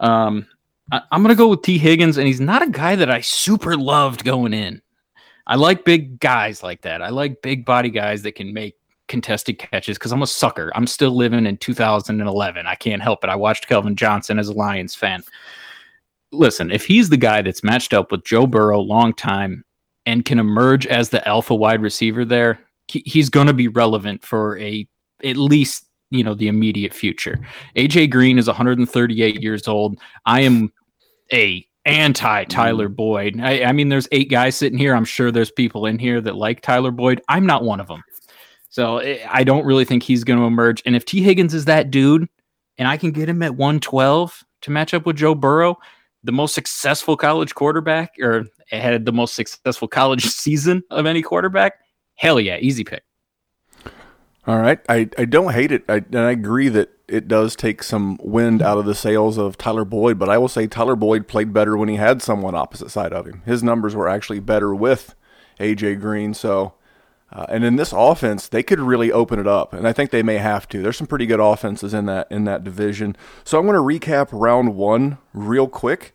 Um, I, I'm going to go with Tee Higgins, and he's not a guy that I super loved going in. I like big guys like that. I like big body guys that can make contested catches because I'm a sucker. I'm still living in 2011. I can't help it. I watched Calvin Johnson as a Lions fan. Listen, if he's the guy that's matched up with Joe Burrow long time and can emerge as the alpha wide receiver there, he- he's going to be relevant for a at least you know the immediate future. AJ Green is 138 years old. I am a anti Tyler Boyd. I, I mean, there's eight guys sitting here. I'm sure there's people in here that like Tyler Boyd. I'm not one of them. So eh, I don't really think he's going to emerge. And if Tee Higgins is that dude, and I can get him at 112 to match up with Joe Burrow, the most successful college quarterback, or had the most successful college season of any quarterback, hell yeah, easy pick. All right, I, I don't hate it, I, and I agree that it does take some wind out of the sails of Tyler Boyd. But I will say Tyler Boyd played better when he had someone opposite side of him. His numbers were actually better with AJ Green. So, uh, and in this offense, they could really open it up, and I think they may have to. There's some pretty good offenses in that in that division. So I'm going to recap round one real quick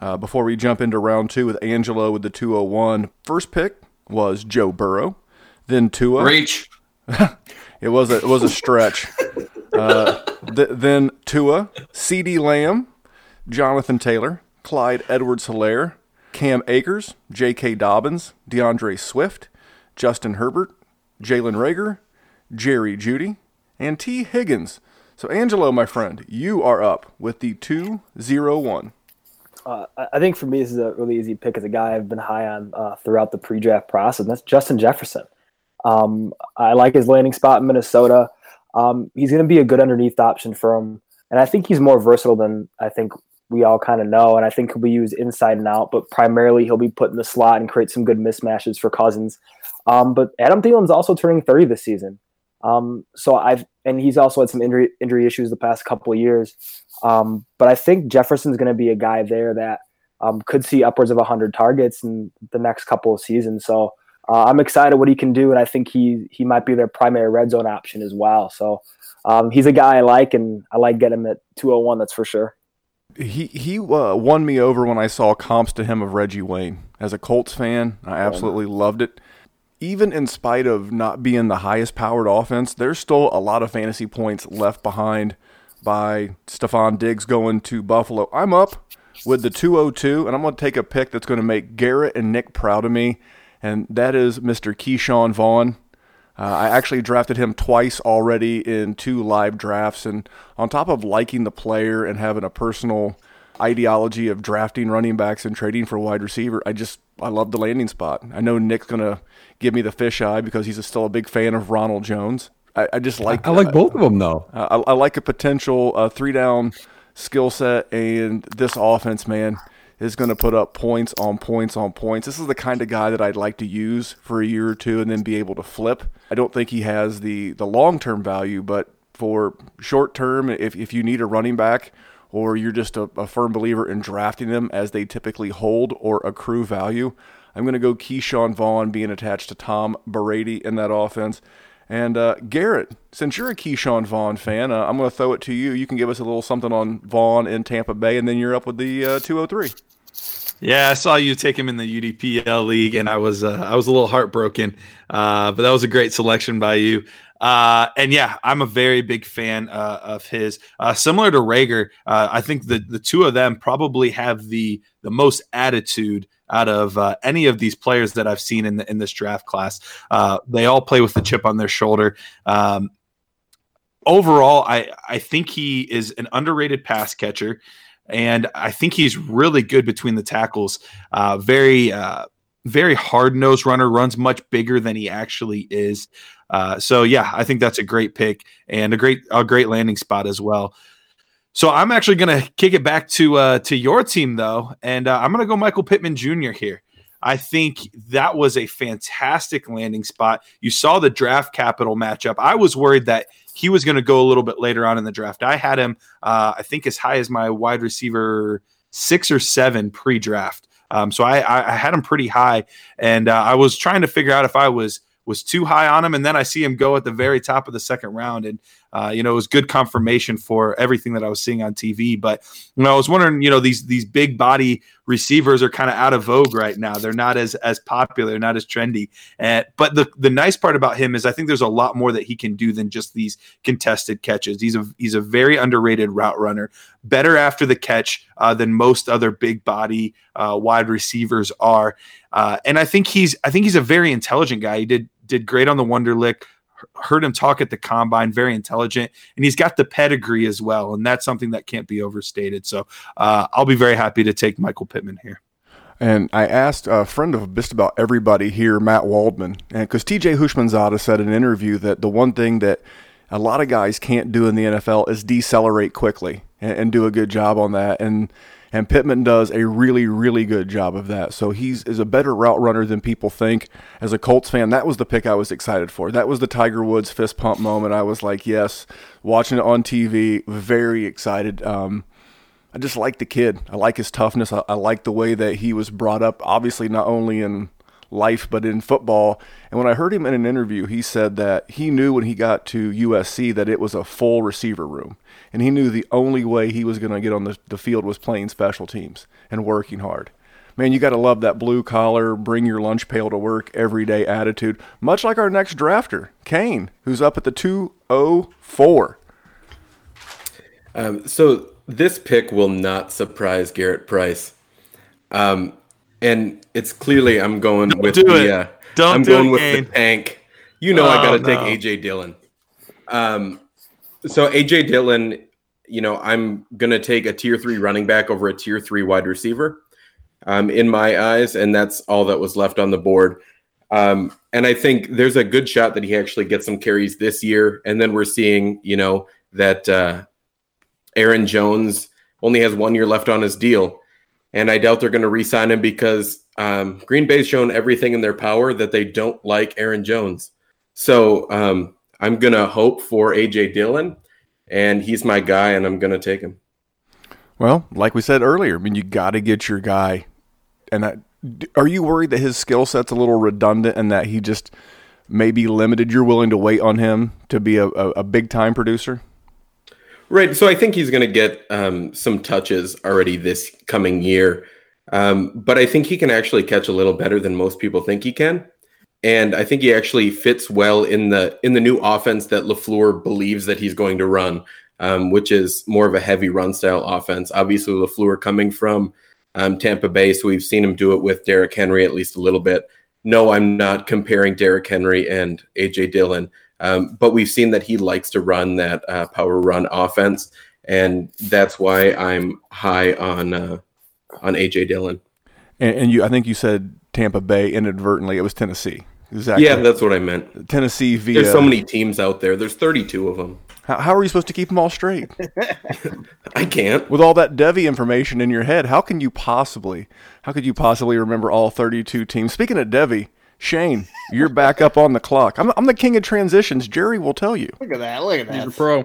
uh, before we jump into round two with Angelo with the 201. First pick was Joe Burrow, then Tua. Reach. It was a it was a stretch. Uh, th- then Tua, CeeDee Lamb, Jonathan Taylor, Clyde Edwards-Helaire, Cam Akers, J.K. Dobbins, DeAndre Swift, Justin Herbert, Jalen Reagor, Jerry Jeudy, and Tee Higgins. So Angelo, my friend, you are up with the two zero one. Uh, I- I think for me, this is a really easy pick as a guy I've been high on uh, throughout the pre-draft process. And that's Justin Jefferson. Um, I like his landing spot in Minnesota. Um, he's going to be a good underneath option for him, and I think he's more versatile than I think we all kind of know. And I think he'll be used inside and out, but primarily he'll be put in the slot and create some good mismatches for Cousins. Um, but Adam Thielen's also turning 30 this season. Um, so I've and he's also had some injury injury issues the past couple of years. Um, but I think Jefferson's going to be a guy there that um, could see upwards of 100 targets in the next couple of seasons. So uh, I'm excited what he can do, and I think he he might be their primary red zone option as well. So um, he's a guy I like, and I like getting him at 201. That's for sure. He he uh, won me over when I saw comps to him of Reggie Wayne. As a Colts fan, I absolutely loved it. Even in spite of not being the highest powered offense, there's still a lot of fantasy points left behind by Stefon Diggs going to Buffalo. I'm up with the 202, and I'm going to take a pick that's going to make Garrett and Nick proud of me, and that is Mr. Ke'Shawn Vaughn. Uh, I actually drafted him twice already in two live drafts, and on top of liking the player and having a personal ideology of drafting running backs and trading for wide receiver, I just I love the landing spot. I know Nick's gonna give me the fisheye because he's still a big fan of Ronald Jones. I, I just like I like both of them though. I, I like a potential uh, three down skill set and this offense, man. Is going to put up points on points on points. This is the kind of guy that I'd like to use for a year or two and then be able to flip. I don't think he has the the long term value, but for short term, if if you need a running back or you're just a, a firm believer in drafting them as they typically hold or accrue value, I'm going to go Ke'Shawn Vaughn being attached to Tom Brady in that offense. And uh, Garrett, since you're a Ke'Shawn Vaughn fan, uh, I'm going to throw it to you. You can give us a little something on Vaughn in Tampa Bay, and then you're up with the uh, 203. Yeah, I saw you take him in the UDPL league, and I was uh, I was a little heartbroken. Uh, but that was a great selection by you. Uh, and yeah, I'm a very big fan uh, of his. Uh, similar to Reagor, uh, I think the the two of them probably have the the most attitude out of uh, any of these players that I've seen in the, in this draft class. Uh, they all play with the chip on their shoulder. Um, overall, I I think he is an underrated pass catcher and I think he's really good between the tackles. Uh, very, uh, very hard nosed runner, runs much bigger than he actually is. Uh, so yeah, I think that's a great pick and a great a great landing spot as well. So I'm actually going to kick it back to uh, to your team though, and uh, I'm going to go Michael Pittman Jr. here. I think that was a fantastic landing spot. You saw the draft capital matchup. I was worried that he was going to go a little bit later on in the draft. I had him, uh, I think, as high as my wide receiver six or seven pre draft. Um, so I, I, had him pretty high, and uh, I was trying to figure out if I was was too high on him, and then I see him go at the very top of the second round, and uh, you know it was good confirmation for everything that I was seeing on TV. But you know, I was wondering, you know, these these big body receivers are kind of out of vogue right now. They're not as as popular, not as trendy. And but the the nice part about him is I think there's a lot more that he can do than just these contested catches. He's a he's a very underrated route runner, better after the catch uh, than most other big body uh, wide receivers are. Uh, and I think he's I think he's a very intelligent guy. He did did great on the Wonderlic. Heard him talk at the combine, very intelligent, and he's got the pedigree as well, and that's something that can't be overstated. So uh, I'll be very happy to take Michael Pittman here. And I asked a friend of just about everybody here, Matt Waldman, and because TJ Houshmandzadeh said in an interview that the one thing that a lot of guys can't do in the NFL is decelerate quickly and, and do a good job on that. And and Pittman does a really, really good job of that. So he's is a better route runner than people think. As a Colts fan, that was the pick I was excited for. That was the Tiger Woods fist pump moment. I was like, yes, watching it on TV, very excited. Um, I just like the kid. I like his toughness. I, I like the way that he was brought up. Obviously, not only in life but in football. And when I heard him in an interview, he said that he knew when he got to USC that it was a full receiver room. And he knew the only way he was going to get on the, the field was playing special teams and working hard. Man, you got to love that blue collar, bring your lunch pail to work every day attitude, much like our next drafter, Kane, who's up at the 204. Um, so this pick will not surprise Garrett Price. Um, and it's clearly I'm going Don't with do the it. uh, Don't I'm do going it, with Kane. the tank. You know I Oh, got to no. take AJ Dillon. Um, so AJ Dillon, you know I'm gonna take a tier three running back over a tier three wide receiver. Um, in my eyes, and that's all that was left on the board. Um, and I think there's a good shot that he actually gets some carries this year. And then we're seeing, you know, that uh, Aaron Jones only has one year left on his deal. And I doubt they're going to re sign him because um, Green Bay's shown everything in their power that they don't like Aaron Jones. So um, I'm going to hope for AJ Dillon, and he's my guy, and I'm going to take him. Well, like we said earlier, I mean, you got to get your guy. And I, are you worried that his skill set's a little redundant and that he just may be limited? You're willing to wait on him to be a, a, a big time producer? Right. So I think he's going to get um, some touches already this coming year. Um, but I think he can actually catch a little better than most people think he can. And I think he actually fits well in the in the new offense that LaFleur believes that he's going to run, um, which is more of a heavy run style offense. Obviously, LaFleur coming from um, Tampa Bay, so we've seen him do it with Derrick Henry at least a little bit. No, I'm not comparing Derrick Henry and AJ Dillon, um, but we've seen that he likes to run that uh, power run offense, and that's why I'm high on uh, on AJ Dillon. And, and you, I think you said Tampa Bay inadvertently. It was Tennessee. Exactly. Yeah, that's what I meant. Tennessee via. There's so many teams out there. There's 32 of them. How, how are you supposed to keep them all straight? I can't. With all that Devy information in your head, how can you possibly? How could you possibly remember all 32 teams? Speaking of Devy, Shane, you're back up on the clock. I'm, I'm the king of transitions. Jerry will tell you. Look at that. Look at that. He's a pro.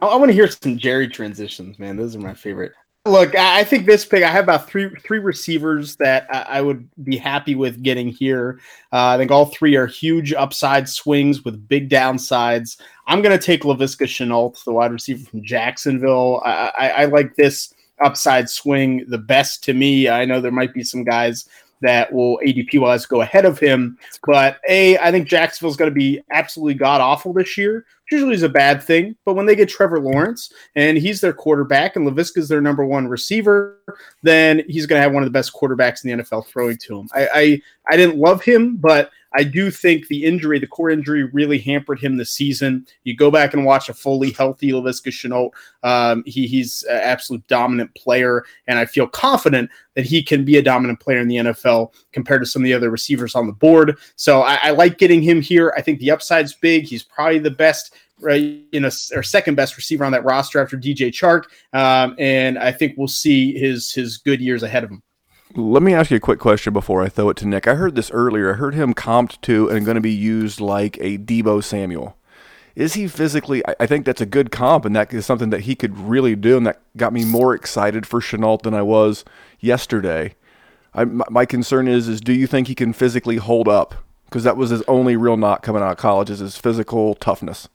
I, I want to hear some Jerry transitions, man. Those are my favorite. Look, I, think this pick. I have about three three receivers that I, would be happy with getting here. Uh, I think all three are huge upside swings with big downsides. I'm going to take Laviska Shenault, the wide receiver from Jacksonville. I, I, I like this upside swing the best to me. I know there might be some guys that will ADP wise go ahead of him. But A, I think Jacksonville's going to be absolutely god awful this year, which usually is a bad thing. But when they get Trevor Lawrence and he's their quarterback and Laviska's their number one receiver, then he's going to have one of the best quarterbacks in the NFL throwing to him. I, I, I didn't love him, but I do think the injury, the core injury, really hampered him this season. You go back and watch a fully healthy Laviska Shenault. Um, he, he's an absolute dominant player, and I feel confident that he can be a dominant player in the NFL compared to some of the other receivers on the board. So I, I like getting him here. I think the upside's big. He's probably the best right you know or second best receiver on that roster after DJ Chark um, and I think we'll see his his good years ahead of him. Let me ask you a quick question before I throw it to Nick. I heard this earlier. I heard him comped to and going to be used like a Deebo Samuel. Is he physically? I, think that's a good comp, and that is something that he could really do, and that got me more excited for Shenault than I was yesterday. I, my concern is, is do you think he can physically hold up? Because that was his only real knock coming out of college is his physical toughness.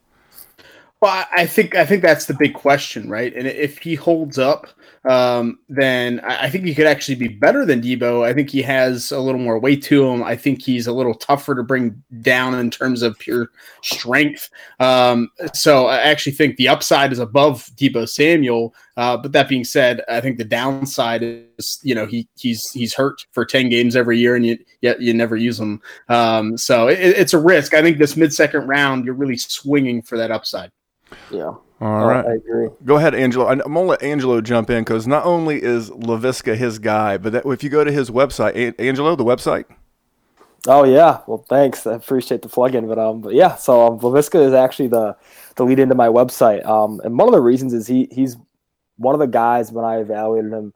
Well, I think I think that's the big question, right? And if he holds up, um, then I think he could actually be better than Deebo. I think he has a little more weight to him. I think he's a little tougher to bring down in terms of pure strength. Um, so I actually think the upside is above Deebo Samuel. Uh, but that being said, I think the downside is, you know, he he's he's hurt for ten games every year, and you yet you never use him. Um, so it, it's a risk. I think this mid second round, you're really swinging for that upside. Yeah. All right. I agree. Go ahead, Angelo. I'm going to let Angelo jump in because not only is Laviska his guy, but that, if you go to his website, A- Angelo, the website, Oh yeah, well thanks. I appreciate the plug-in, but um, but yeah. So um, Laviska is actually the the lead into my website. Um, and one of the reasons is he he's one of the guys when I evaluated him,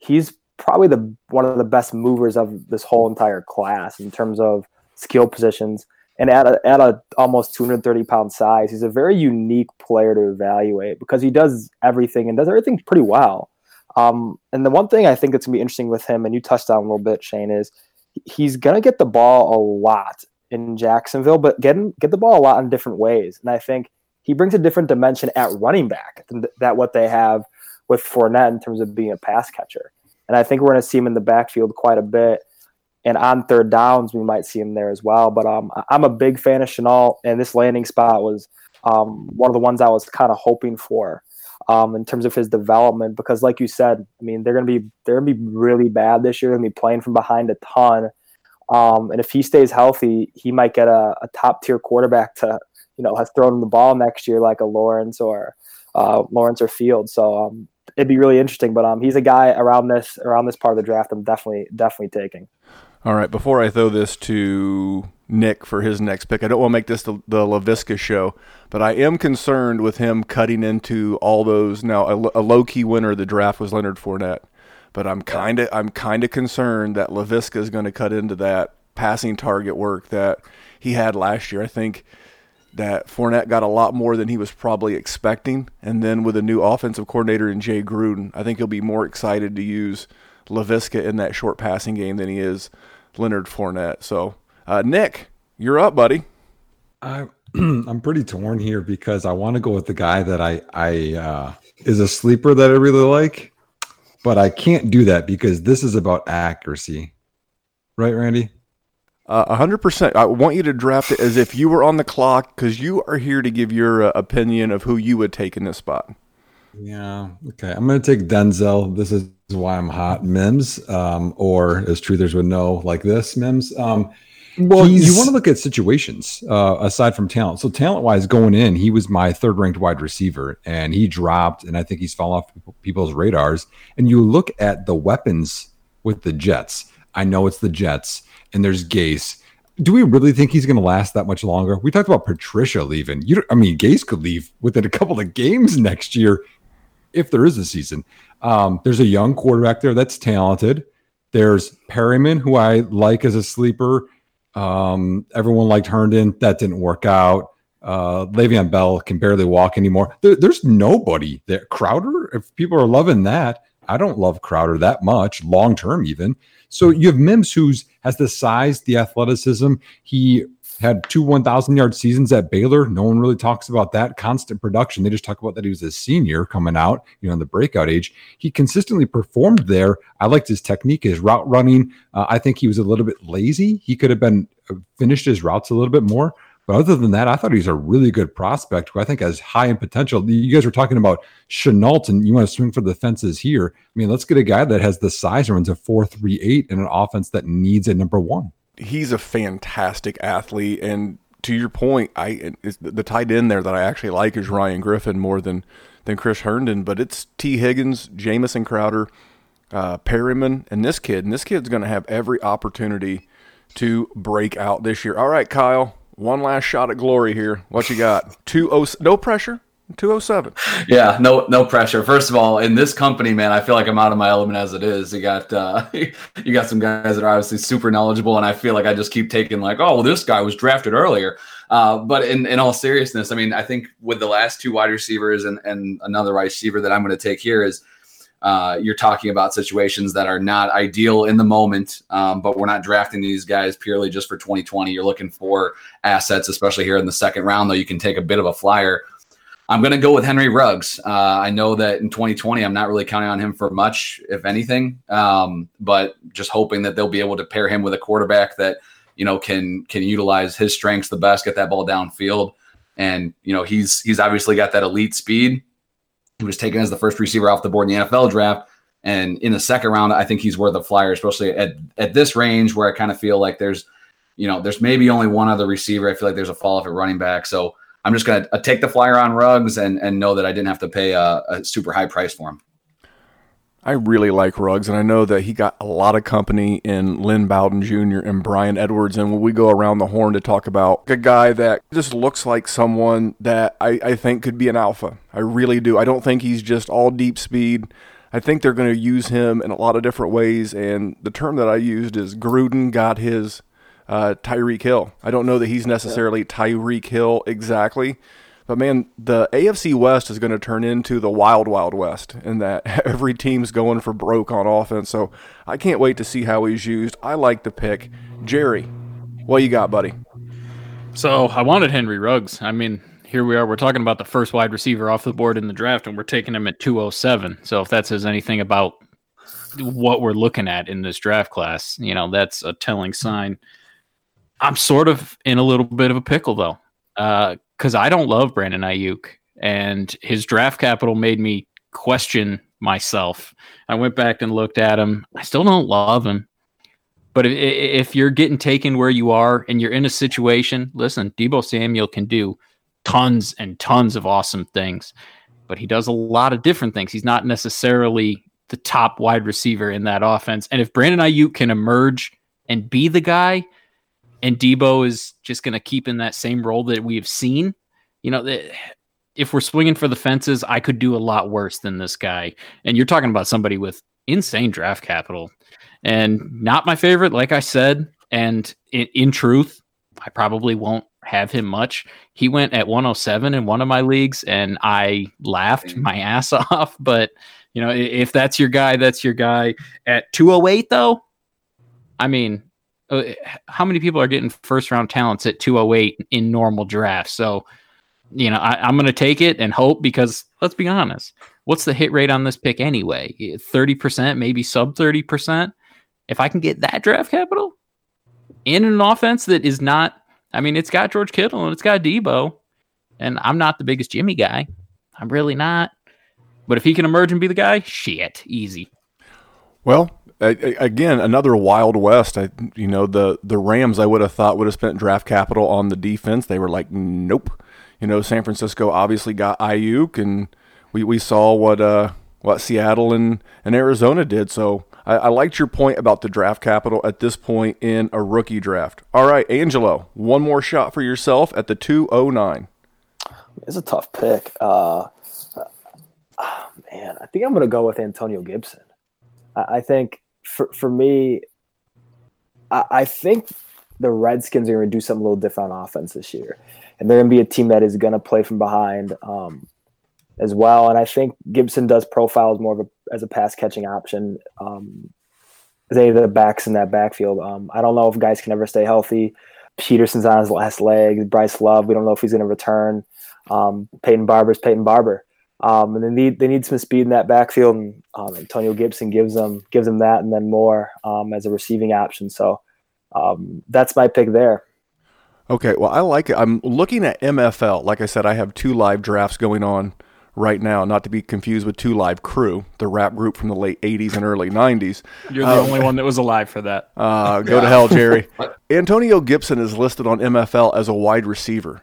he's probably the one of the best movers of this whole entire class in terms of skill positions. And at a, at a almost 230 pound size, he's a very unique player to evaluate because he does everything and does everything pretty well. Um, and the one thing I think that's gonna be interesting with him, and you touched on a little bit, Shane, is he's gonna get the ball a lot in Jacksonville, but get get the ball a lot in different ways. And I think he brings a different dimension at running back than th- that what they have with Fournette in terms of being a pass catcher. And I think we're gonna see him in the backfield quite a bit. And on third downs, we might see him there as well. But um, I'm a big fan of Shenault, and this landing spot was um, one of the ones I was kind of hoping for um, in terms of his development. Because, like you said, I mean, they're gonna be they're gonna be really bad this year. They're gonna be playing from behind a ton. Um, and if he stays healthy, he might get a, a top tier quarterback to you know has thrown the ball next year, like a Lawrence or uh, Lawrence or Field. So um, it'd be really interesting. But um, he's a guy around this around this part of the draft. I'm definitely definitely taking. All right, before I throw this to Nick for his next pick, I don't want to make this the, the Laviska show, but I am concerned with him cutting into all those. Now, a, a low key winner of the draft was Leonard Fournette, but I'm kind of I'm kind of concerned that Laviska is going to cut into that passing target work that he had last year. I think that Fournette got a lot more than he was probably expecting, and then with a new offensive coordinator in Jay Gruden, I think he'll be more excited to use Laviska in that short passing game than he is Leonard Fournette. So, uh, Nick, you're up, buddy. I I'm pretty torn here because I want to go with the guy that I I uh, is a sleeper that I really like, but I can't do that because this is about accuracy, right, Randy? A hundred percent. I want you to draft it as if you were on the clock because you are here to give your uh, opinion of who you would take in this spot. Yeah. Okay. I'm going to take Denzel. This is why I'm hot. Mims, um, or as truthers would know, like this Mims. Um, well, you want to look at situations uh, aside from talent. So talent wise, going in, he was my third ranked wide receiver, and he dropped, and I think he's fallen off people- people's radars. And you look at the weapons with the Jets. I know it's the Jets, and there's Gase. do we really think he's going to last that much longer? We talked about Patricia leaving. You, I mean, Gase could leave within a couple of games next year if there is a season. Um, there's a young quarterback there that's talented. There's Perriman, who I like as a sleeper. Um, everyone liked Herndon. That didn't work out. Uh, Le'Veon Bell can barely walk anymore. There, there's nobody there. Crowder, if people are loving that, I don't love Crowder that much long term, even. So you have Mims, who's has the size, the athleticism. He had two 1,000 yard seasons at Baylor. No one really talks about that constant production. They just talk about that he was a senior coming out, you know, in the breakout age. He consistently performed there. I liked his technique, his route running. Uh, I think he was a little bit lazy. He could have been uh, finished his routes a little bit more. But other than that, I thought he's a really good prospect who I think has high in potential. You guys were talking about Shenault and you want to swing for the fences here. I mean, let's get a guy that has the size and runs a 4 3 8 in an offense that needs a number one he's a fantastic athlete, and to your point, I the tight end there that I actually like is Ryan Griffin more than than Chris Herndon, but it's T. Higgins, Jamison Crowder, uh, Perriman, and this kid, and this kid's going to have every opportunity to break out this year. All right, Kyle, one last shot at glory here. What you got? Two oh, no pressure. 207. Yeah, no no pressure. First of all, in this company, man, I feel like I'm out of my element as it is. You got uh you got some guys that are obviously super knowledgeable and I feel like I just keep taking like, oh, well, this guy was drafted earlier. Uh, but in, in all seriousness, I mean, I think with the last two wide receivers and, and another wide receiver that I'm going to take here is uh, you're talking about situations that are not ideal in the moment, um, but we're not drafting these guys purely just for 2020. You're looking for assets, especially here in the second round, though you can take a bit of a flyer. I'm going to go with Henry Ruggs. Uh, I know that in 2020, I'm not really counting on him for much, if anything, um, but just hoping that they'll be able to pair him with a quarterback that you know can can utilize his strengths the best, get that ball downfield, and you know he's he's obviously got that elite speed. He was taken as the first receiver off the board in the NFL draft, and in the second round, I think he's worth a flyer, especially at at this range where I kind of feel like there's you know there's maybe only one other receiver. I feel like there's a fall off at running back, so. I'm just going to uh, take the flyer on Ruggs and, and know that I didn't have to pay a, a super high price for him. I really like Ruggs, and I know that he got a lot of company in Lynn Bowden Jr. and Brian Edwards. And when we go around the horn to talk about a guy that just looks like someone that I, I think could be an alpha, I really do. I don't think he's just all deep speed. I think they're going to use him in a lot of different ways. And the term that I used is Gruden got his uh, Tyreek Hill. I don't know that he's necessarily Tyreek Hill exactly, but man, the AFC West is going to turn into the wild, wild West, in that every team's going for broke on offense. So I can't wait to see how he's used. I like the pick. Jerry, what you got, buddy? So I wanted Henry Ruggs. I mean, here we are. We're talking about the first wide receiver off the board in the draft, and we're taking him at 207. So if that says anything about what we're looking at in this draft class, you know, that's a telling sign. I'm sort of in a little bit of a pickle though, because uh, I don't love Brandon Aiyuk, and his draft capital made me question myself. I went back and looked at him. I still don't love him, but if, if you're getting taken where you are and you're in a situation, listen, Deebo Samuel can do tons and tons of awesome things, but he does a lot of different things. He's not necessarily the top wide receiver in that offense. And if Brandon Aiyuk can emerge and be the guy and Deebo is just going to keep in that same role that we have seen. You know, if we're swinging for the fences, I could do a lot worse than this guy. And you're talking about somebody with insane draft capital and not my favorite, like I said. And in, in truth, I probably won't have him much. He went at 107 in one of my leagues, and I laughed my ass off. But you know, if that's your guy, that's your guy. At 208, though, I mean, Uh, how many people are getting first round talents at 208 in normal drafts? So, you know, I, am going to take it and hope because let's be honest, what's the hit rate on this pick anyway? 30%, maybe sub 30%. If I can get that draft capital in an offense that is not, I mean, it's got George Kittle and it's got Deebo, and I'm not the biggest Jimmy guy. I'm really not. But if he can emerge and be the guy, shit, easy. Well, again, another Wild West. I, you know, the the Rams I would have thought would have spent draft capital on the defense. They were like, nope. You know, San Francisco obviously got Aiyuk, and we, we saw what uh what Seattle and, and Arizona did. So I, I liked your point about the draft capital at this point in a rookie draft. All right, Angelo, one more shot for yourself at the 209. It's a tough pick. Uh, oh, man, I think I'm going to go with Antonio Gibson. I think for for me, I, I think the Redskins are going to do something a little different on offense this year, and they're going to be a team that is going to play from behind um, as well. And I think Gibson does profile as more of a as a pass catching option. Um, they the backs in that backfield. Um, I don't know if guys can ever stay healthy. Peterson's on his last leg. Bryce Love, we don't know if he's going to return. Um, Peyton Barber's Peyton Barber. Um, and they need they need some speed in that backfield, and um, Antonio Gibson gives them gives them that, and then more um, as a receiving option. So um, that's my pick there. Okay, well I like it. I'm looking at MFL. Like I said, I have two live drafts going on right now, not to be confused with Two Live Crew, the rap group from the late 80s and early 90s. You're the um, only one that was alive for that. Uh, go to hell, Jerry. Antonio Gibson is listed on MFL as a wide receiver.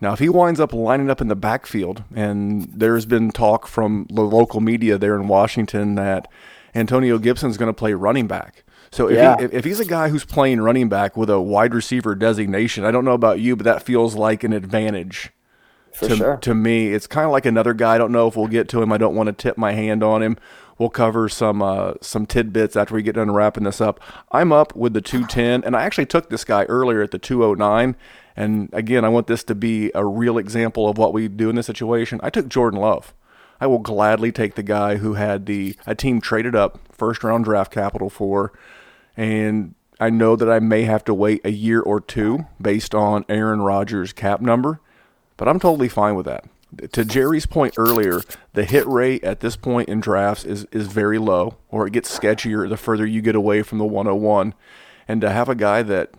Now, if he winds up lining up in the backfield, and there's been talk from the local media there in Washington that Antonio Gibson is going to play running back. So if, yeah. he, if he's a guy who's playing running back with a wide receiver designation, I don't know about you, but that feels like an advantage For to, sure. to me. It's kind of like another guy. I don't know if we'll get to him. I don't want to tip my hand on him. We'll cover some uh, some tidbits after we get done wrapping this up. I'm up with the 210, and I actually took this guy earlier at the 209. And again, I want this to be a real example of what we do in this situation. I took Jordan Love. I will gladly take the guy who had the a team traded up first round draft capital for, and I know that I may have to wait a year or two based on Aaron Rodgers' cap number, but I'm totally fine with that. To Jerry's point earlier, the hit rate at this point in drafts is, is very low, or it gets sketchier the further you get away from the 101. And to have a guy that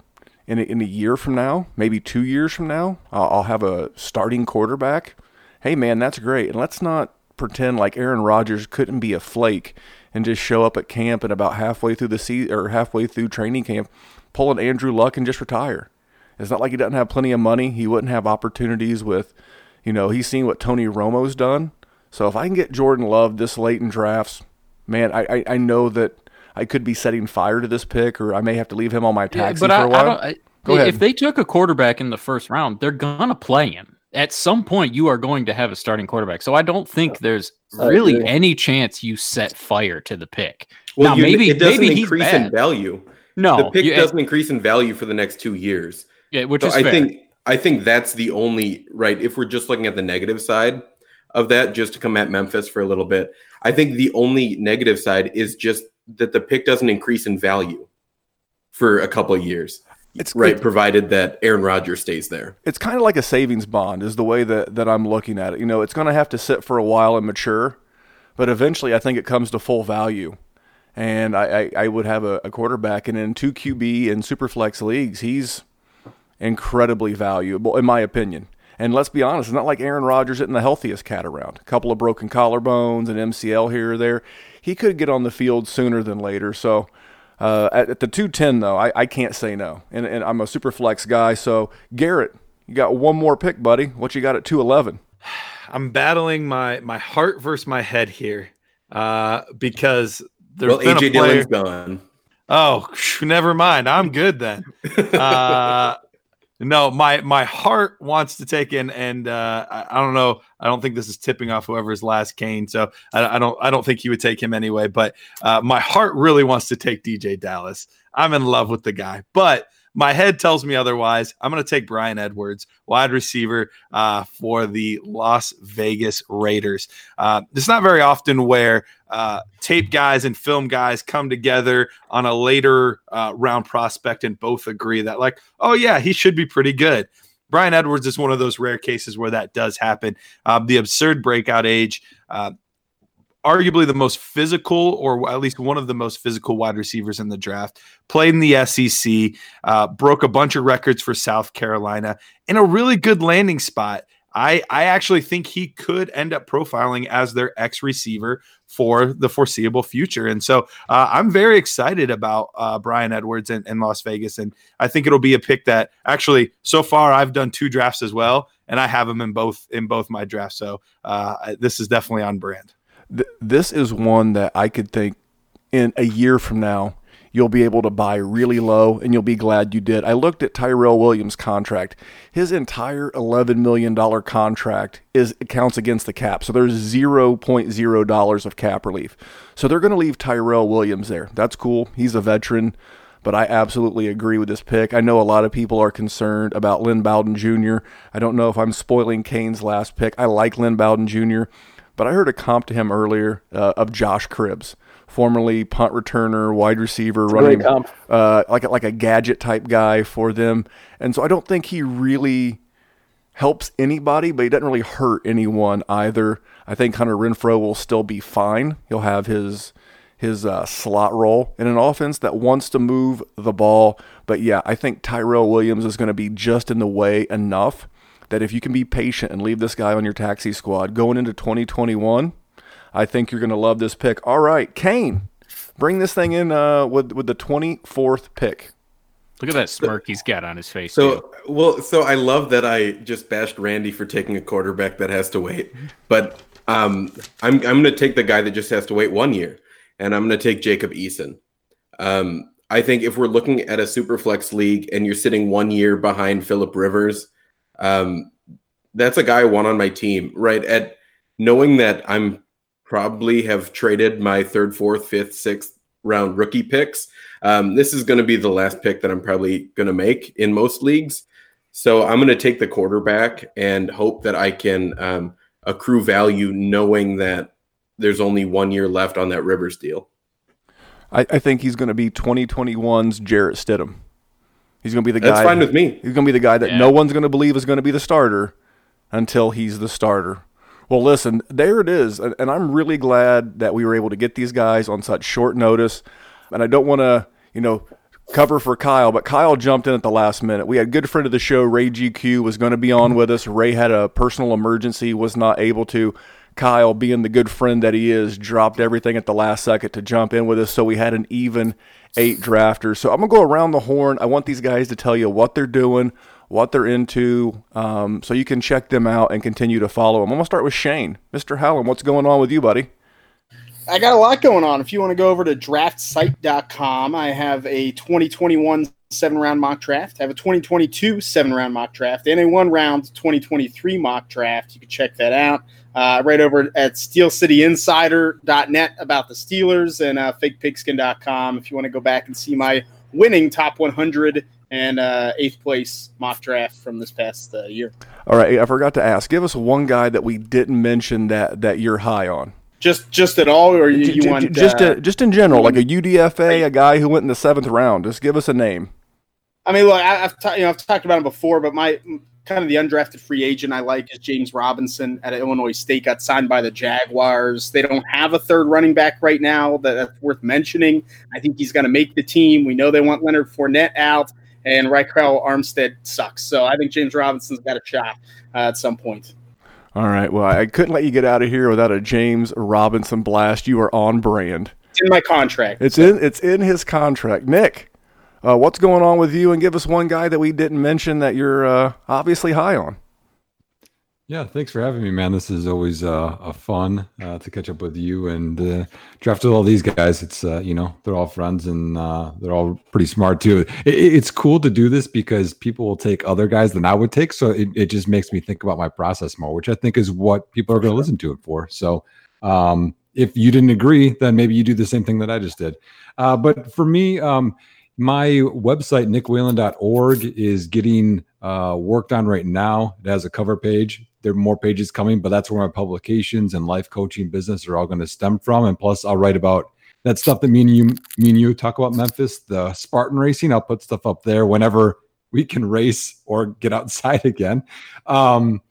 in a, in a year from now, maybe two years from now, I'll, I'll have a starting quarterback. Hey, man, that's great. And let's not pretend like Aaron Rodgers couldn't be a flake and just show up at camp and about halfway through the season or halfway through training camp, pull an Andrew Luck and just retire. It's not like he doesn't have plenty of money. He wouldn't have opportunities with, you know, he's seen what Tony Romo's done. So if I can get Jordan Love this late in drafts, man, I, I, I know that I could be setting fire to this pick, or I may have to leave him on my taxi yeah, but for I, a while. I Go ahead. If they took a quarterback in the first round, they're gonna play him. At some point, you are going to have a starting quarterback. So I don't think there's really any chance you set fire to the pick. Well, now, you, maybe it doesn't maybe increase he's in bad. value. No, the pick you- doesn't increase in value for the next two years. Yeah, which So is I fair. think I think that's the only right. If we're just looking at the negative side of that, just to come at Memphis for a little bit, I think the only negative side is just that the pick doesn't increase in value for a couple of years. It's right, provided that Aaron Rodgers stays there. it's kind of like a savings bond is the way that, that I'm looking at it. You know, it's going to have to sit for a while and mature, but eventually I think it comes to full value. And I, I, I would have a, a quarterback, and in two QB and superflex leagues, he's incredibly valuable, in my opinion. And let's be honest, it's not like Aaron Rodgers isn't the healthiest cat around. A couple of broken collarbones, an MCL here or there. He could get on the field sooner than later. So uh, at, at the 210, though, I, I can't say no. And, and I'm a super flex guy. So, Garrett, you got one more pick, buddy. What you got at 211? I'm battling my my heart versus my head here uh, because there's well, been AJ a player. Dillon's gone. Oh, never mind. I'm good then. Uh, no, my my heart wants to take in, and uh, I, I don't know. I don't think this is tipping off whoever's last Kane, so I, I don't. I don't think he would take him anyway. But uh, my heart really wants to take DeeJay Dallas. I'm in love with the guy, but my head tells me otherwise. I'm going to take Brian Edwards, wide receiver uh, for the Las Vegas Raiders. Uh, it's not very often where uh, tape guys and film guys come together on a later uh, round prospect and both agree that, like, oh, yeah, he should be pretty good. Brian Edwards is one of those rare cases where that does happen. Uh, the absurd breakout age, uh, arguably the most physical, or at least one of the most physical wide receivers in the draft. Played in the SEC, uh, broke a bunch of records for South Carolina in a really good landing spot. I, I actually think he could end up profiling as their ex receiver for the foreseeable future. And so uh, I'm very excited about uh, Brian Edwards in, in Las Vegas. And I think it'll be a pick that actually, so far, I've done two drafts as well. And I have him in both in both my drafts. So uh, this is definitely on brand. Th- this is one that I could think in a year from now, you'll be able to buy really low and you'll be glad you did. I looked at Tyrell Williams' contract. His entire $11 million contract is counts against the cap. So there's $0.0 of cap relief. So they're going to leave Tyrell Williams there. That's cool. He's a veteran, but I absolutely agree with this pick. I know a lot of people are concerned about Lynn Bowden Jr. I don't know if I'm spoiling Kane's last pick. I like Lynn Bowden Jr., but I heard a comp to him earlier uh, of Josh Cribbs formerly punt returner, wide receiver, running uh, like a, like a gadget type guy for them. And so I don't think he really helps anybody, but he doesn't really hurt anyone either. I think Hunter Renfrow will still be fine. He'll have his his uh, slot role in an offense that wants to move the ball. But yeah, I think Tyrell Williams is going to be just in the way enough that if you can be patient and leave this guy on your taxi squad going into 2021, I think you're going to love this pick. All right, Kane, bring this thing in uh, with with the 24th pick. Look at that smirk he's got on his face. So too. well, so I love that I just bashed Randy for taking a quarterback that has to wait, but um, I'm I'm going to take the guy that just has to wait one year, and I'm going to take Jacob Eason. Um, I think if we're looking at a super flex league and you're sitting one year behind Philip Rivers, um, that's a guy I want on my team. Right at knowing that I'm probably have traded my third, fourth, fifth, sixth round rookie picks. Um, this is going to be the last pick that I'm probably going to make in most leagues. So I'm going to take the quarterback and hope that I can um, accrue value knowing that there's only one year left on that Rivers deal. I, I think he's going to be 2021's Jarrett Stidham. He's going to be the guy. That's fine with me. He's going to be the guy that Yeah. no one's going to believe is going to be the starter until he's the starter. Well, listen, there it is. And, and I'm really glad that we were able to get these guys on such short notice. And I don't want to, you know, cover for Kyle, but Kyle jumped in at the last minute. We had a good friend of the show, Ray GQ, was going to be on with us. Ray had a personal emergency, was not able to. Kyle, being the good friend that he is, dropped everything at the last second to jump in with us. So we had an even eight drafters. So I'm going to go around the horn. I want these guys to tell you what they're doing, what they're into, um, so you can check them out and continue to follow them. I'm going to start with Shane. Mr. Hallam, what's going on with you, buddy? I got a lot going on. If you want to go over to draftsite.com, I have a 2021 seven round mock draft, I have a 2022 seven round mock draft, and a one round 2023 mock draft. You can check that out uh, right over at steelcityinsider.net about the Steelers and uh, fakepigskin.com if you want to go back and see my winning top 100 and uh, eighth place mock draft from this past uh, year. All right, I forgot to ask. Give us one guy that we didn't mention that that you're high on. Just just at all, or you, you want just uh, just in general, like a UDFA, a guy who went in the seventh round. Just give us a name. I mean, look, I, I've ta- you know I've talked about him before, but my kind of the undrafted free agent I like is James Robinson at Illinois State. Got signed by the Jaguars. They don't have a third running back right now that, that's worth mentioning. I think he's going to make the team. We know they want Leonard Fournette out, and Ryquell Armstead sucks. So I think James Robinson's got a shot uh, at some point. All right. Well, I couldn't let you get out of here without a James Robinson blast. You are on brand. It's in my contract. It's in it's in his contract. Nick, uh, what's going on with you? And give us one guy that we didn't mention that you're uh, obviously high on. Yeah, thanks for having me, man. This is always uh, a fun uh, to catch up with you and uh, draft with all these guys. It's uh, you know they're all friends and uh, they're all pretty smart too. It, it- it's cool to do this because people will take other guys than I would take, so it, it just makes me think about my process more, which I think is what people are going to listen to it for. So um, if you didn't agree, then maybe you do the same thing that I just did. Uh, but for me, um, my website nickwhalen.org is getting uh, worked on right now. It has a cover page. There are more pages coming, but that's where my publications and life coaching business are all going to stem from. And plus, I'll write about that stuff that me and you, me and you talk about Memphis, the Spartan racing. I'll put stuff up there whenever we can race or get outside again. Um,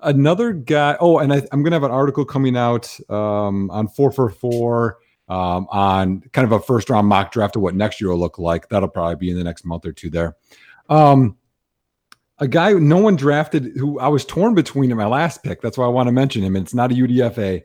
another guy. Oh, and I, I'm going to have an article coming out um, on four for four um, on kind of a first round mock draft of what next year will look like. That'll probably be in the next month or two there. Um, a guy no one drafted who I was torn between in my last pick. That's why I want to mention him. And it's not a UDFA.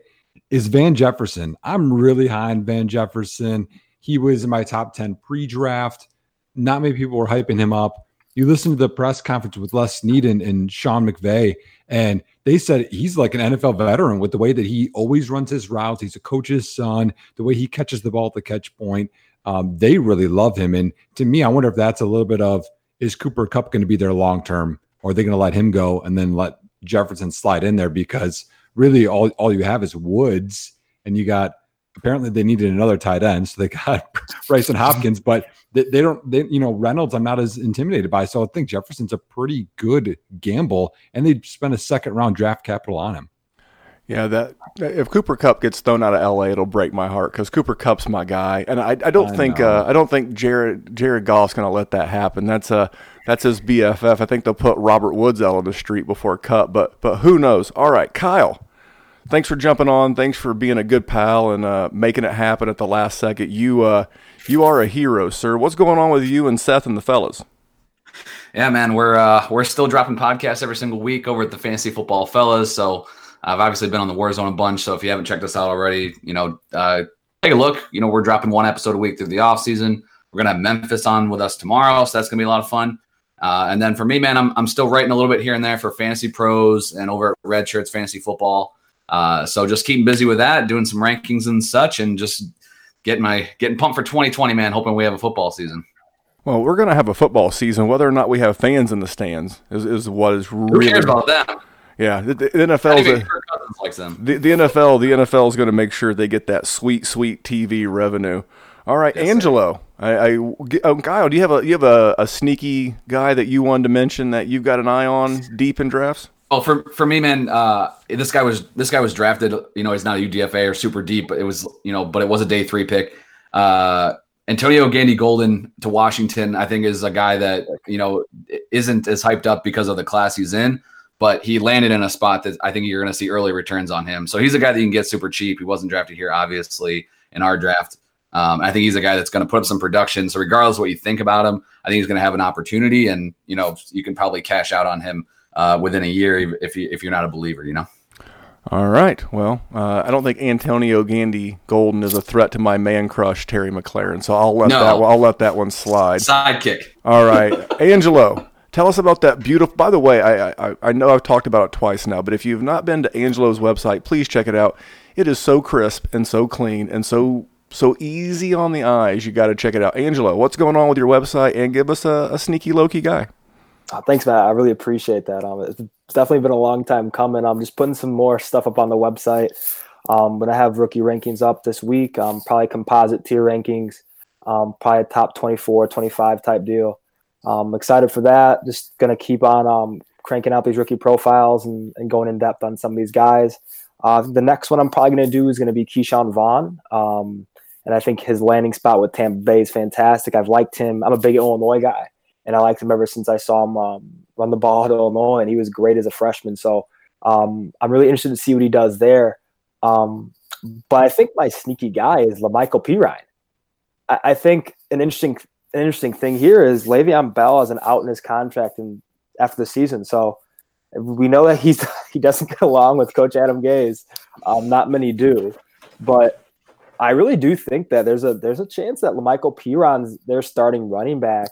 Is Van Jefferson? I'm really high on Van Jefferson. He was in my top 10 pre draft. Not many people were hyping him up. You listen to the press conference with Les Snead and, and Sean McVay, and they said he's like an NFL veteran with the way that he always runs his routes. He's a coach's son, the way he catches the ball at the catch point. Um, they really love him. And to me, I wonder if that's a little bit of is Cooper Kupp going to be there long term, or are they going to let him go and then let Jefferson slide in there? Because really, all, all you have is Woods, and you got apparently they needed another tight end, so they got Brycen Hopkins, but they, they, don't, they, you know, Reynolds, I'm not as intimidated by. So I think Jefferson's a pretty good gamble, and they spent a second round draft capital on him. Yeah, that if Cooper Kupp gets thrown out of LA, it'll break my heart because Cooper Kupp's my guy, and I, I don't I think uh, I don't think Jared Jared Goff's going to let that happen. That's a that's his BFF. I think they'll put Robert Woods out on the street before Kupp, but but who knows? All right, Kyle, thanks for jumping on. Thanks for being a good pal and uh, making it happen at the last second. You uh, you are a hero, sir. What's going on with you and Seth and the fellas? Yeah, man, we're uh, we're still dropping podcasts every single week over at the Fantasy Football Fellas. So I've obviously been on the Warzone a bunch. So if you haven't checked us out already, you know, uh, take a look. You know, we're dropping one episode a week through the off season. We're gonna have Memphis on with us tomorrow, so that's gonna be a lot of fun. Uh, and then for me, man, I'm I'm still writing a little bit here and there for Fantasy Pros and over at Red Shirts Fantasy Football. Uh, so just keeping busy with that, doing some rankings and such, and just getting my getting pumped for 2020, man. Hoping we have a football season. Well, we're going to have a football season, whether or not we have fans in the stands is, is what is really. Who cares about them? Yeah, the, the NFL. The, the NFL, the NFL is going to make sure they get that sweet, sweet TV revenue. All right, yes, Angelo. I, I oh, Kyle, do you have a you have a, a sneaky guy that you wanted to mention that you've got an eye on deep in drafts? Well, for for me, man, uh, this guy was this guy was drafted. You know, he's not a UDFA or super deep, but it was you know, but it was a day three pick. Uh, Antonio Gandy Golden to Washington, I think, is a guy that you know isn't as hyped up because of the class he's in but he landed in a spot that I think you're going to see early returns on him. So he's a guy that you can get super cheap. He wasn't drafted here, obviously, in our draft. Um, I think he's a guy that's going to put up some production. So regardless of what you think about him, I think he's going to have an opportunity, and you know you can probably cash out on him uh, within a year if you if you're not a believer, you know. All right. Well, uh, I don't think Antonio Gandy Golden is a threat to my man crush Terry McLaurin, so I'll let no. that I'll let that one slide. Sidekick. All right, Angelo. Tell us about that beautiful. By the way, I, I I know I've talked about it twice now, but if you've not been to Angelo's website, please check it out. It is so crisp and so clean and so so easy on the eyes. You got to check it out. Angelo, what's going on with your website? And give us a, a sneaky Loki guy. Oh, thanks, Matt. I really appreciate that. Um, it's definitely been a long time coming. I'm just putting some more stuff up on the website. Um, when I have rookie rankings up this week, um, probably composite tier rankings, um, probably a top 24, 25 type deal. I'm excited for that. Just to keep on um, cranking out these rookie profiles and, and, going in depth on some of these guys. Uh, the next one I'm probably to do is to be Ke'Shawn Vaughn. Um, and I think his landing spot with Tampa Bay is fantastic. I've liked him. I'm a big Illinois guy, and I liked him ever since I saw him um, run the ball at Illinois, and he was great as a freshman. So um, I'm really interested to see what he does there. Um, but I think my sneaky guy is La'Mical Perine. I, I think an interesting an interesting thing here is Le'Veon Bell has an out in his contract and after the season. So we know that he's he doesn't get along with Coach Adam Gase. Um, not many do, but I really do think that there's a there's a chance that La'Mical Perine's their starting running back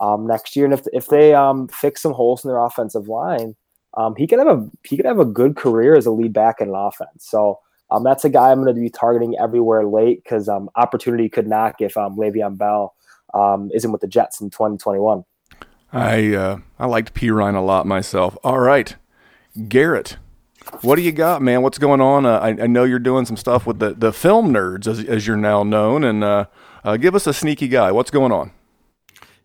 um, next year, and if if they um, fix some holes in their offensive line, um, he can have a he could have a good career as a lead back in an offense. So. Um, that's a guy I'm going to be targeting everywhere late because um, opportunity could knock if um, Le'Veon Bell um, isn't with the Jets in 2021. I uh, I liked Perine a lot myself. All right, Garrett, what do you got, man? What's going on? Uh, I, I, know you're doing some stuff with the, the film nerds, as, as you're now known, and uh, uh give us a sneaky guy. What's going on?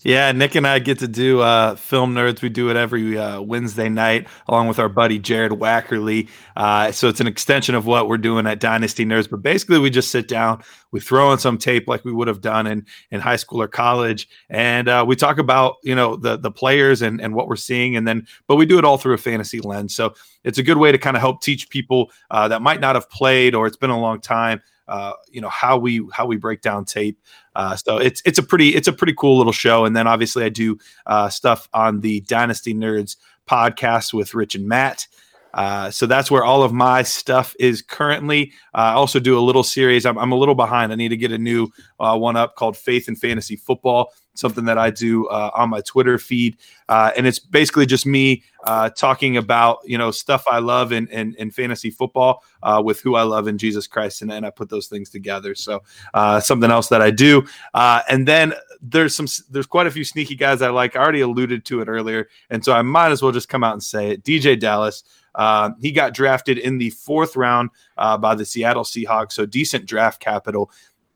Yeah, Nick and I get to do uh, Film Nerds. We do it every uh, Wednesday night along with our buddy Jared Wackerly. Uh, so it's an extension of what we're doing at Dynasty Nerds. But basically, we just sit down, we throw in some tape like we would have done in, in high school or college, and uh, we talk about you know the the players and and what we're seeing, and then but we do it all through a fantasy lens. So it's a good way to kind of help teach people uh, that might not have played or it's been a long time uh, you know how we how we break down tape. Uh, so it's it's a pretty it's a pretty cool little show. And then obviously I do uh, stuff on the Dynasty Nerds podcast with Rich and Matt. Uh, so that's where all of my stuff is currently. Uh, I also do a little series. I'm, I'm, a little behind. I need to get a new uh, one up called Faith and Fantasy Football something that I do uh, on my Twitter feed. Uh, and it's basically just me uh, talking about, you know, stuff I love in, in, in fantasy football uh, with who I love in Jesus Christ. And, and I put those things together. So uh, something else that I do. Uh, and then there's some, there's quite a few sneaky guys I like. I already alluded to it earlier. And so I might as well just come out and say it. DeeJay Dallas. Uh, he got drafted in the fourth round uh, by the Seattle Seahawks, so decent draft capital.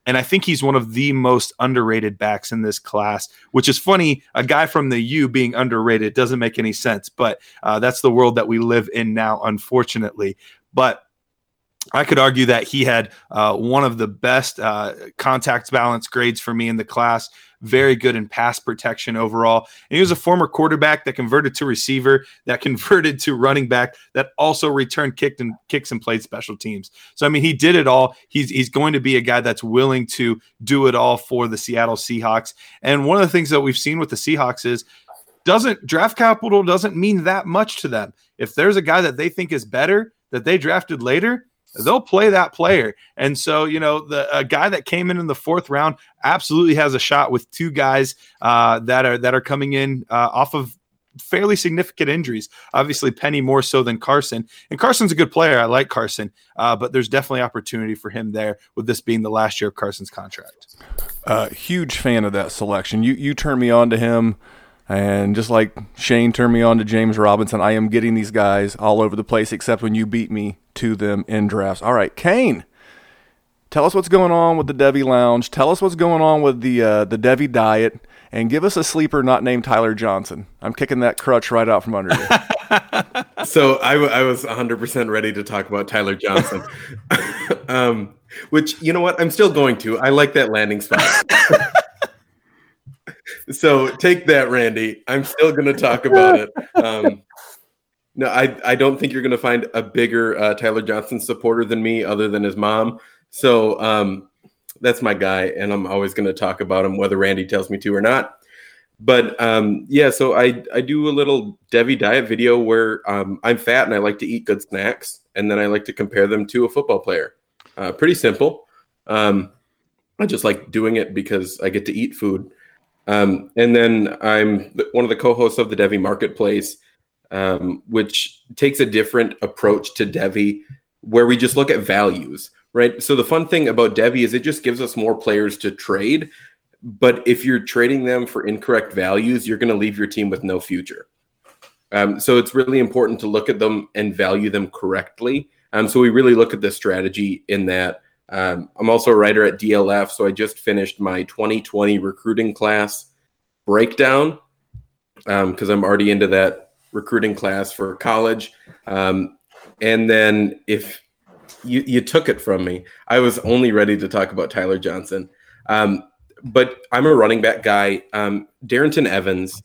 And I think he's one of the most underrated backs in this class, which is funny. A guy from the U being underrated doesn't make any sense, but uh, that's the world that we live in now, unfortunately. But I could argue that he had uh, one of the best uh, contact balance grades for me in the class very good in pass protection overall. And he was a former quarterback that converted to receiver, that converted to running back, that also returned kicked and kicks and played special teams. So I mean, he did it all. He's he's going to be a guy that's willing to do it all for the Seattle Seahawks. And one of the things that we've seen with the Seahawks is doesn't draft capital doesn't mean that much to them. If there's a guy that they think is better that they drafted later, they'll play that player. And so, you know, the a guy that came in in the fourth round absolutely has a shot with two guys uh, that are that are coming in uh, off of fairly significant injuries. Obviously, Penny more so than Carson, and Carson's a good player. I like Carson, uh, but there's definitely opportunity for him there with this being the last year of Carson's contract. Uh, huge fan of that selection. You you turned me on to him. And just like Shane turned me on to James Robinson, I am getting these guys all over the place, except when you beat me to them in drafts. All right, Kane, tell us what's going on with the Devy Lounge. Tell us what's going on with the uh, the Devy diet, and give us a sleeper not named Tyler Johnson. I'm kicking that crutch right out from under you. so I, w- I was 100% ready to talk about Tyler Johnson, um, which you know what I'm still going to. I like that landing spot. so take that, Randy. I'm still going to talk about it. Um, no, I, I don't think you're going to find a bigger uh, Tyler Johnson supporter than me, other than his mom. So um, that's my guy, and I'm always going to talk about him, whether Randy tells me to or not. But um, yeah, so I I do a little Devy diet video where um, I'm fat and I like to eat good snacks, and then I like to compare them to a football player. Uh, pretty simple. Um, I just like doing it because I get to eat food um, and then I'm one of the co-hosts of the Devy Marketplace, um, which takes a different approach to Devy, where we just look at values, right? So the fun thing about Devy is it just gives us more players to trade. But if you're trading them for incorrect values, you're going to leave your team with no future. Um, so it's really important to look at them and value them correctly. Um, so we really look at the strategy in that um, I'm also a writer at DLF, so I just finished my 2020 recruiting class breakdown because um, I'm already into that recruiting class for college. Um, and then if you, you took it from me, I was only ready to talk about Tyler Johnson. Um, but I'm a running back guy. Um, Darrynton Evans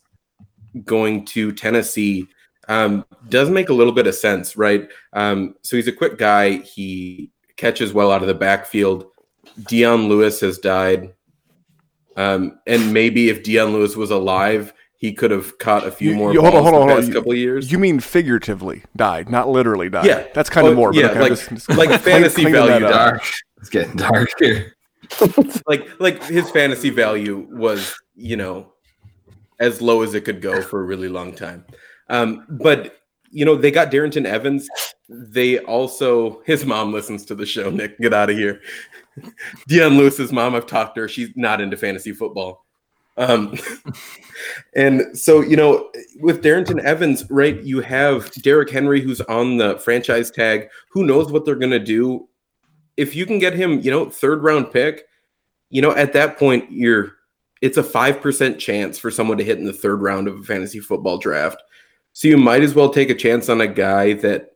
going to Tennessee um, does make a little bit of sense, right? So he's a quick guy. He catches well out of the backfield. Dion Lewis has died. Um, and maybe if Dion Lewis was alive, he could have caught a few you, more you, balls hold on, hold on, the hold past on. couple of years. You mean figuratively died, not literally died. Yeah, that's kind oh, of more. Yeah, okay, like just, just like fantasy cleaning value. Dark. It's getting dark here. like like his fantasy value was you know as low as it could go for a really long time. Um, but you know they got Darrynton Evans. They also his mom listens to the show. Nick, get out of here. Dion Lewis's mom. I've talked to her. She's not into fantasy football. Um, and so you know with Darrynton Evans, right? You have Derrick Henry who's on the franchise tag. Who knows what they're gonna do? If you can get him, you know, third round pick, you know, at that point you're it's a 5% chance for someone to hit in the third round of a fantasy football draft. So you might as well take a chance on a guy that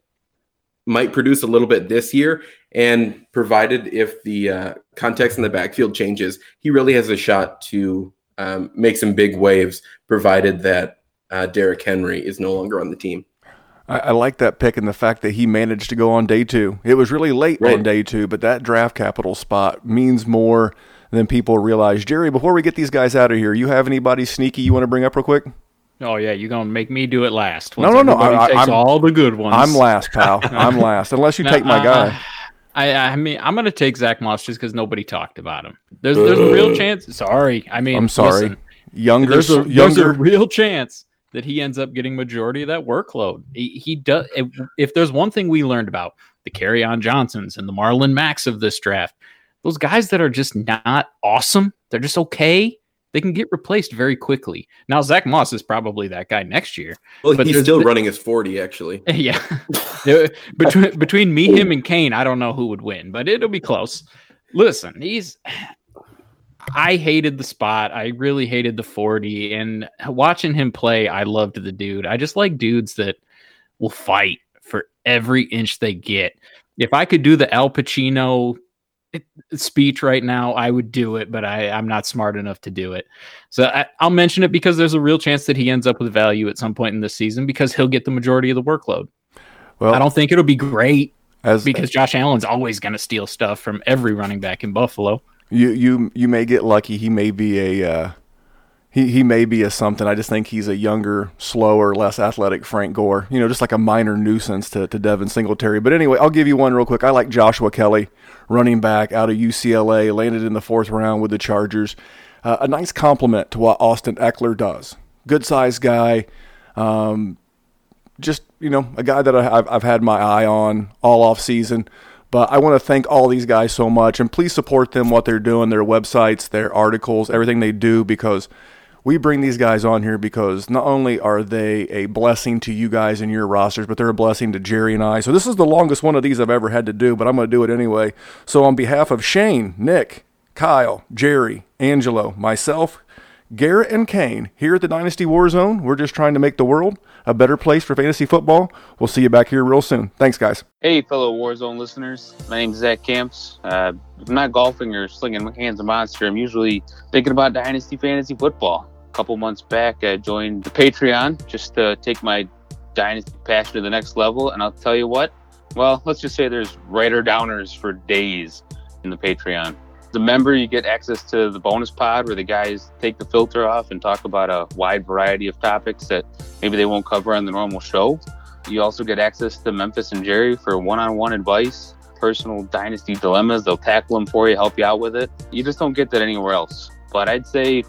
might produce a little bit this year. And provided if the uh, context in the backfield changes, he really has a shot to um, make some big waves, provided that uh, Derrick Henry is no longer on the team. I, I like that pick and the fact that he managed to go on day two. It was really late Right. on day two, but that draft capital spot means more than people realize. Jerry, before we get these guys out of here, you have anybody sneaky you want to bring up real quick? Oh yeah, you're gonna make me do it last. No, once no, no, everybody I- I- takes I'm- all the good ones. I'm last, pal. I'm last. Unless you No, take my uh, guy. I, I mean, I'm gonna take Zach Moss just because nobody talked about him. There's, there's a real chance. Sorry, I mean, I'm sorry. listen, Younger, There's a, s- there's a younger. real chance that he ends up getting majority of that workload. He, he does. If, if there's one thing we learned about the Kerryon Johnsons and the Marlon Macks of this draft, those guys that are just not awesome, they're just okay. They can get replaced very quickly. Now Zach Moss is probably that guy next year. Well, but he's still running his 40, actually. Yeah. Between between me, him, and Kane, I don't know who would win, but it'll be close. Listen, he's. I hated the spot. I really hated the 40. And watching him play, I loved the dude. I just like dudes that will fight for every inch they get. If I could do the Al Pacino speech right now, I would do it, but I, I'm not smart enough to do it. So I, I'll mention it because there's a real chance that he ends up with value at some point in this season because he'll get the majority of the workload. Well, I don't think it'll be great as because Josh Allen's always going to steal stuff from every running back in Buffalo. You you you may get lucky. He may be a uh, he he may be a something. I just think he's a younger, slower, less athletic Frank Gore. You know, just like a minor nuisance to, to Devin Singletary. But anyway, I'll give you one real quick. I like Joshua Kelly, running back out of UCLA, landed in the fourth round with the Chargers. Uh, a nice compliment to what Austin Ekeler does. Good sized guy. Um, just you know a guy that I, I've, I've had my eye on all off season. But I want to thank all these guys so much, and please support them what they're doing, their websites, their articles, everything they do, because we bring these guys on here because not only are they a blessing to you guys and your rosters, but they're a blessing to Jerry and I. So this is the longest one of these I've ever had to do, but I'm going to do it anyway. So on behalf of Shane, Nick, Kyle, Jerry, Angelo, myself, Garrett and Kane here at the Dynasty Warzone. We're just trying to make the world a better place for fantasy football. We'll see you back here real soon. Thanks, guys. Hey, fellow Warzone listeners. My name's Zach Camps. Uh, if I'm not golfing or slinging my hands of monster, I'm usually thinking about Dynasty Fantasy Football. A couple months back, I joined the Patreon just to take my Dynasty passion to the next level. And I'll tell you what, well, let's just say there's writer downers for days in the Patreon. A member, you get access to the bonus pod where the guys take the filter off and talk about a wide variety of topics that maybe they won't cover on the normal show. You also get access to Memphis and Jerry for one-on-one advice, personal dynasty dilemmas. They'll tackle them for you, help you out with it. You just don't get that anywhere else. But I'd say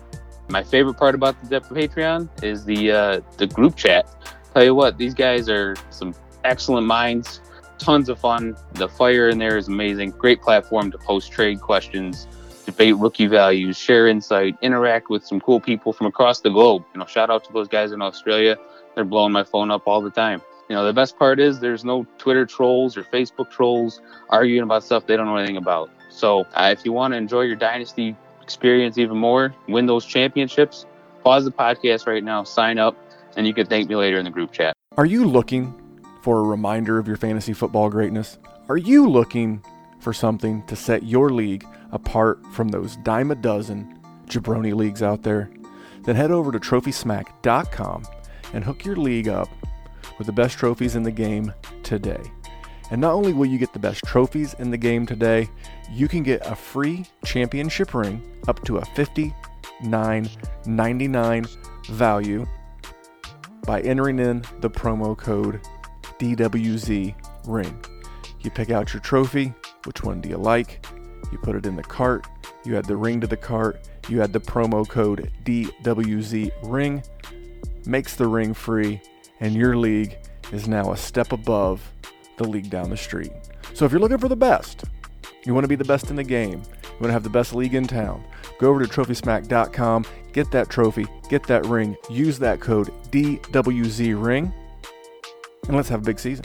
my favorite part about the Patreon is the uh, the group chat. Tell you what, these guys are some excellent minds. Tons of fun. The fire in there is amazing. Great platform to post trade questions, debate rookie values, share insight, interact with some cool people from across the globe. You know, shout out to those guys in Australia. They're blowing my phone up all the time. You know, the best part is there's no Twitter trolls or Facebook trolls arguing about stuff they don't know anything about. So uh, if you want to enjoy your dynasty experience even more, win those championships, pause the podcast right now, sign up, and you can thank me later in the group chat. Are you looking for a reminder of your fantasy football greatness? Are you looking for something to set your league apart from those dime a dozen jabroni leagues out there? Then head over to trophysmack.com and hook your league up with the best trophies in the game today. And not only will you get the best trophies in the game today, you can get a free championship ring up to a $59.99 value by entering in the promo code DWZ ring. You pick out your trophy, which one do you like? You put it in the cart, you add the ring to the cart, you add the promo code DWZ ring, makes the ring free, and your league is now a step above the league down the street. So if you're looking for the best, you want to be the best in the game, you want to have the best league in town, go over to trophysmack.com, get that trophy, get that ring, use that code DWZ ring, and let's have a big season.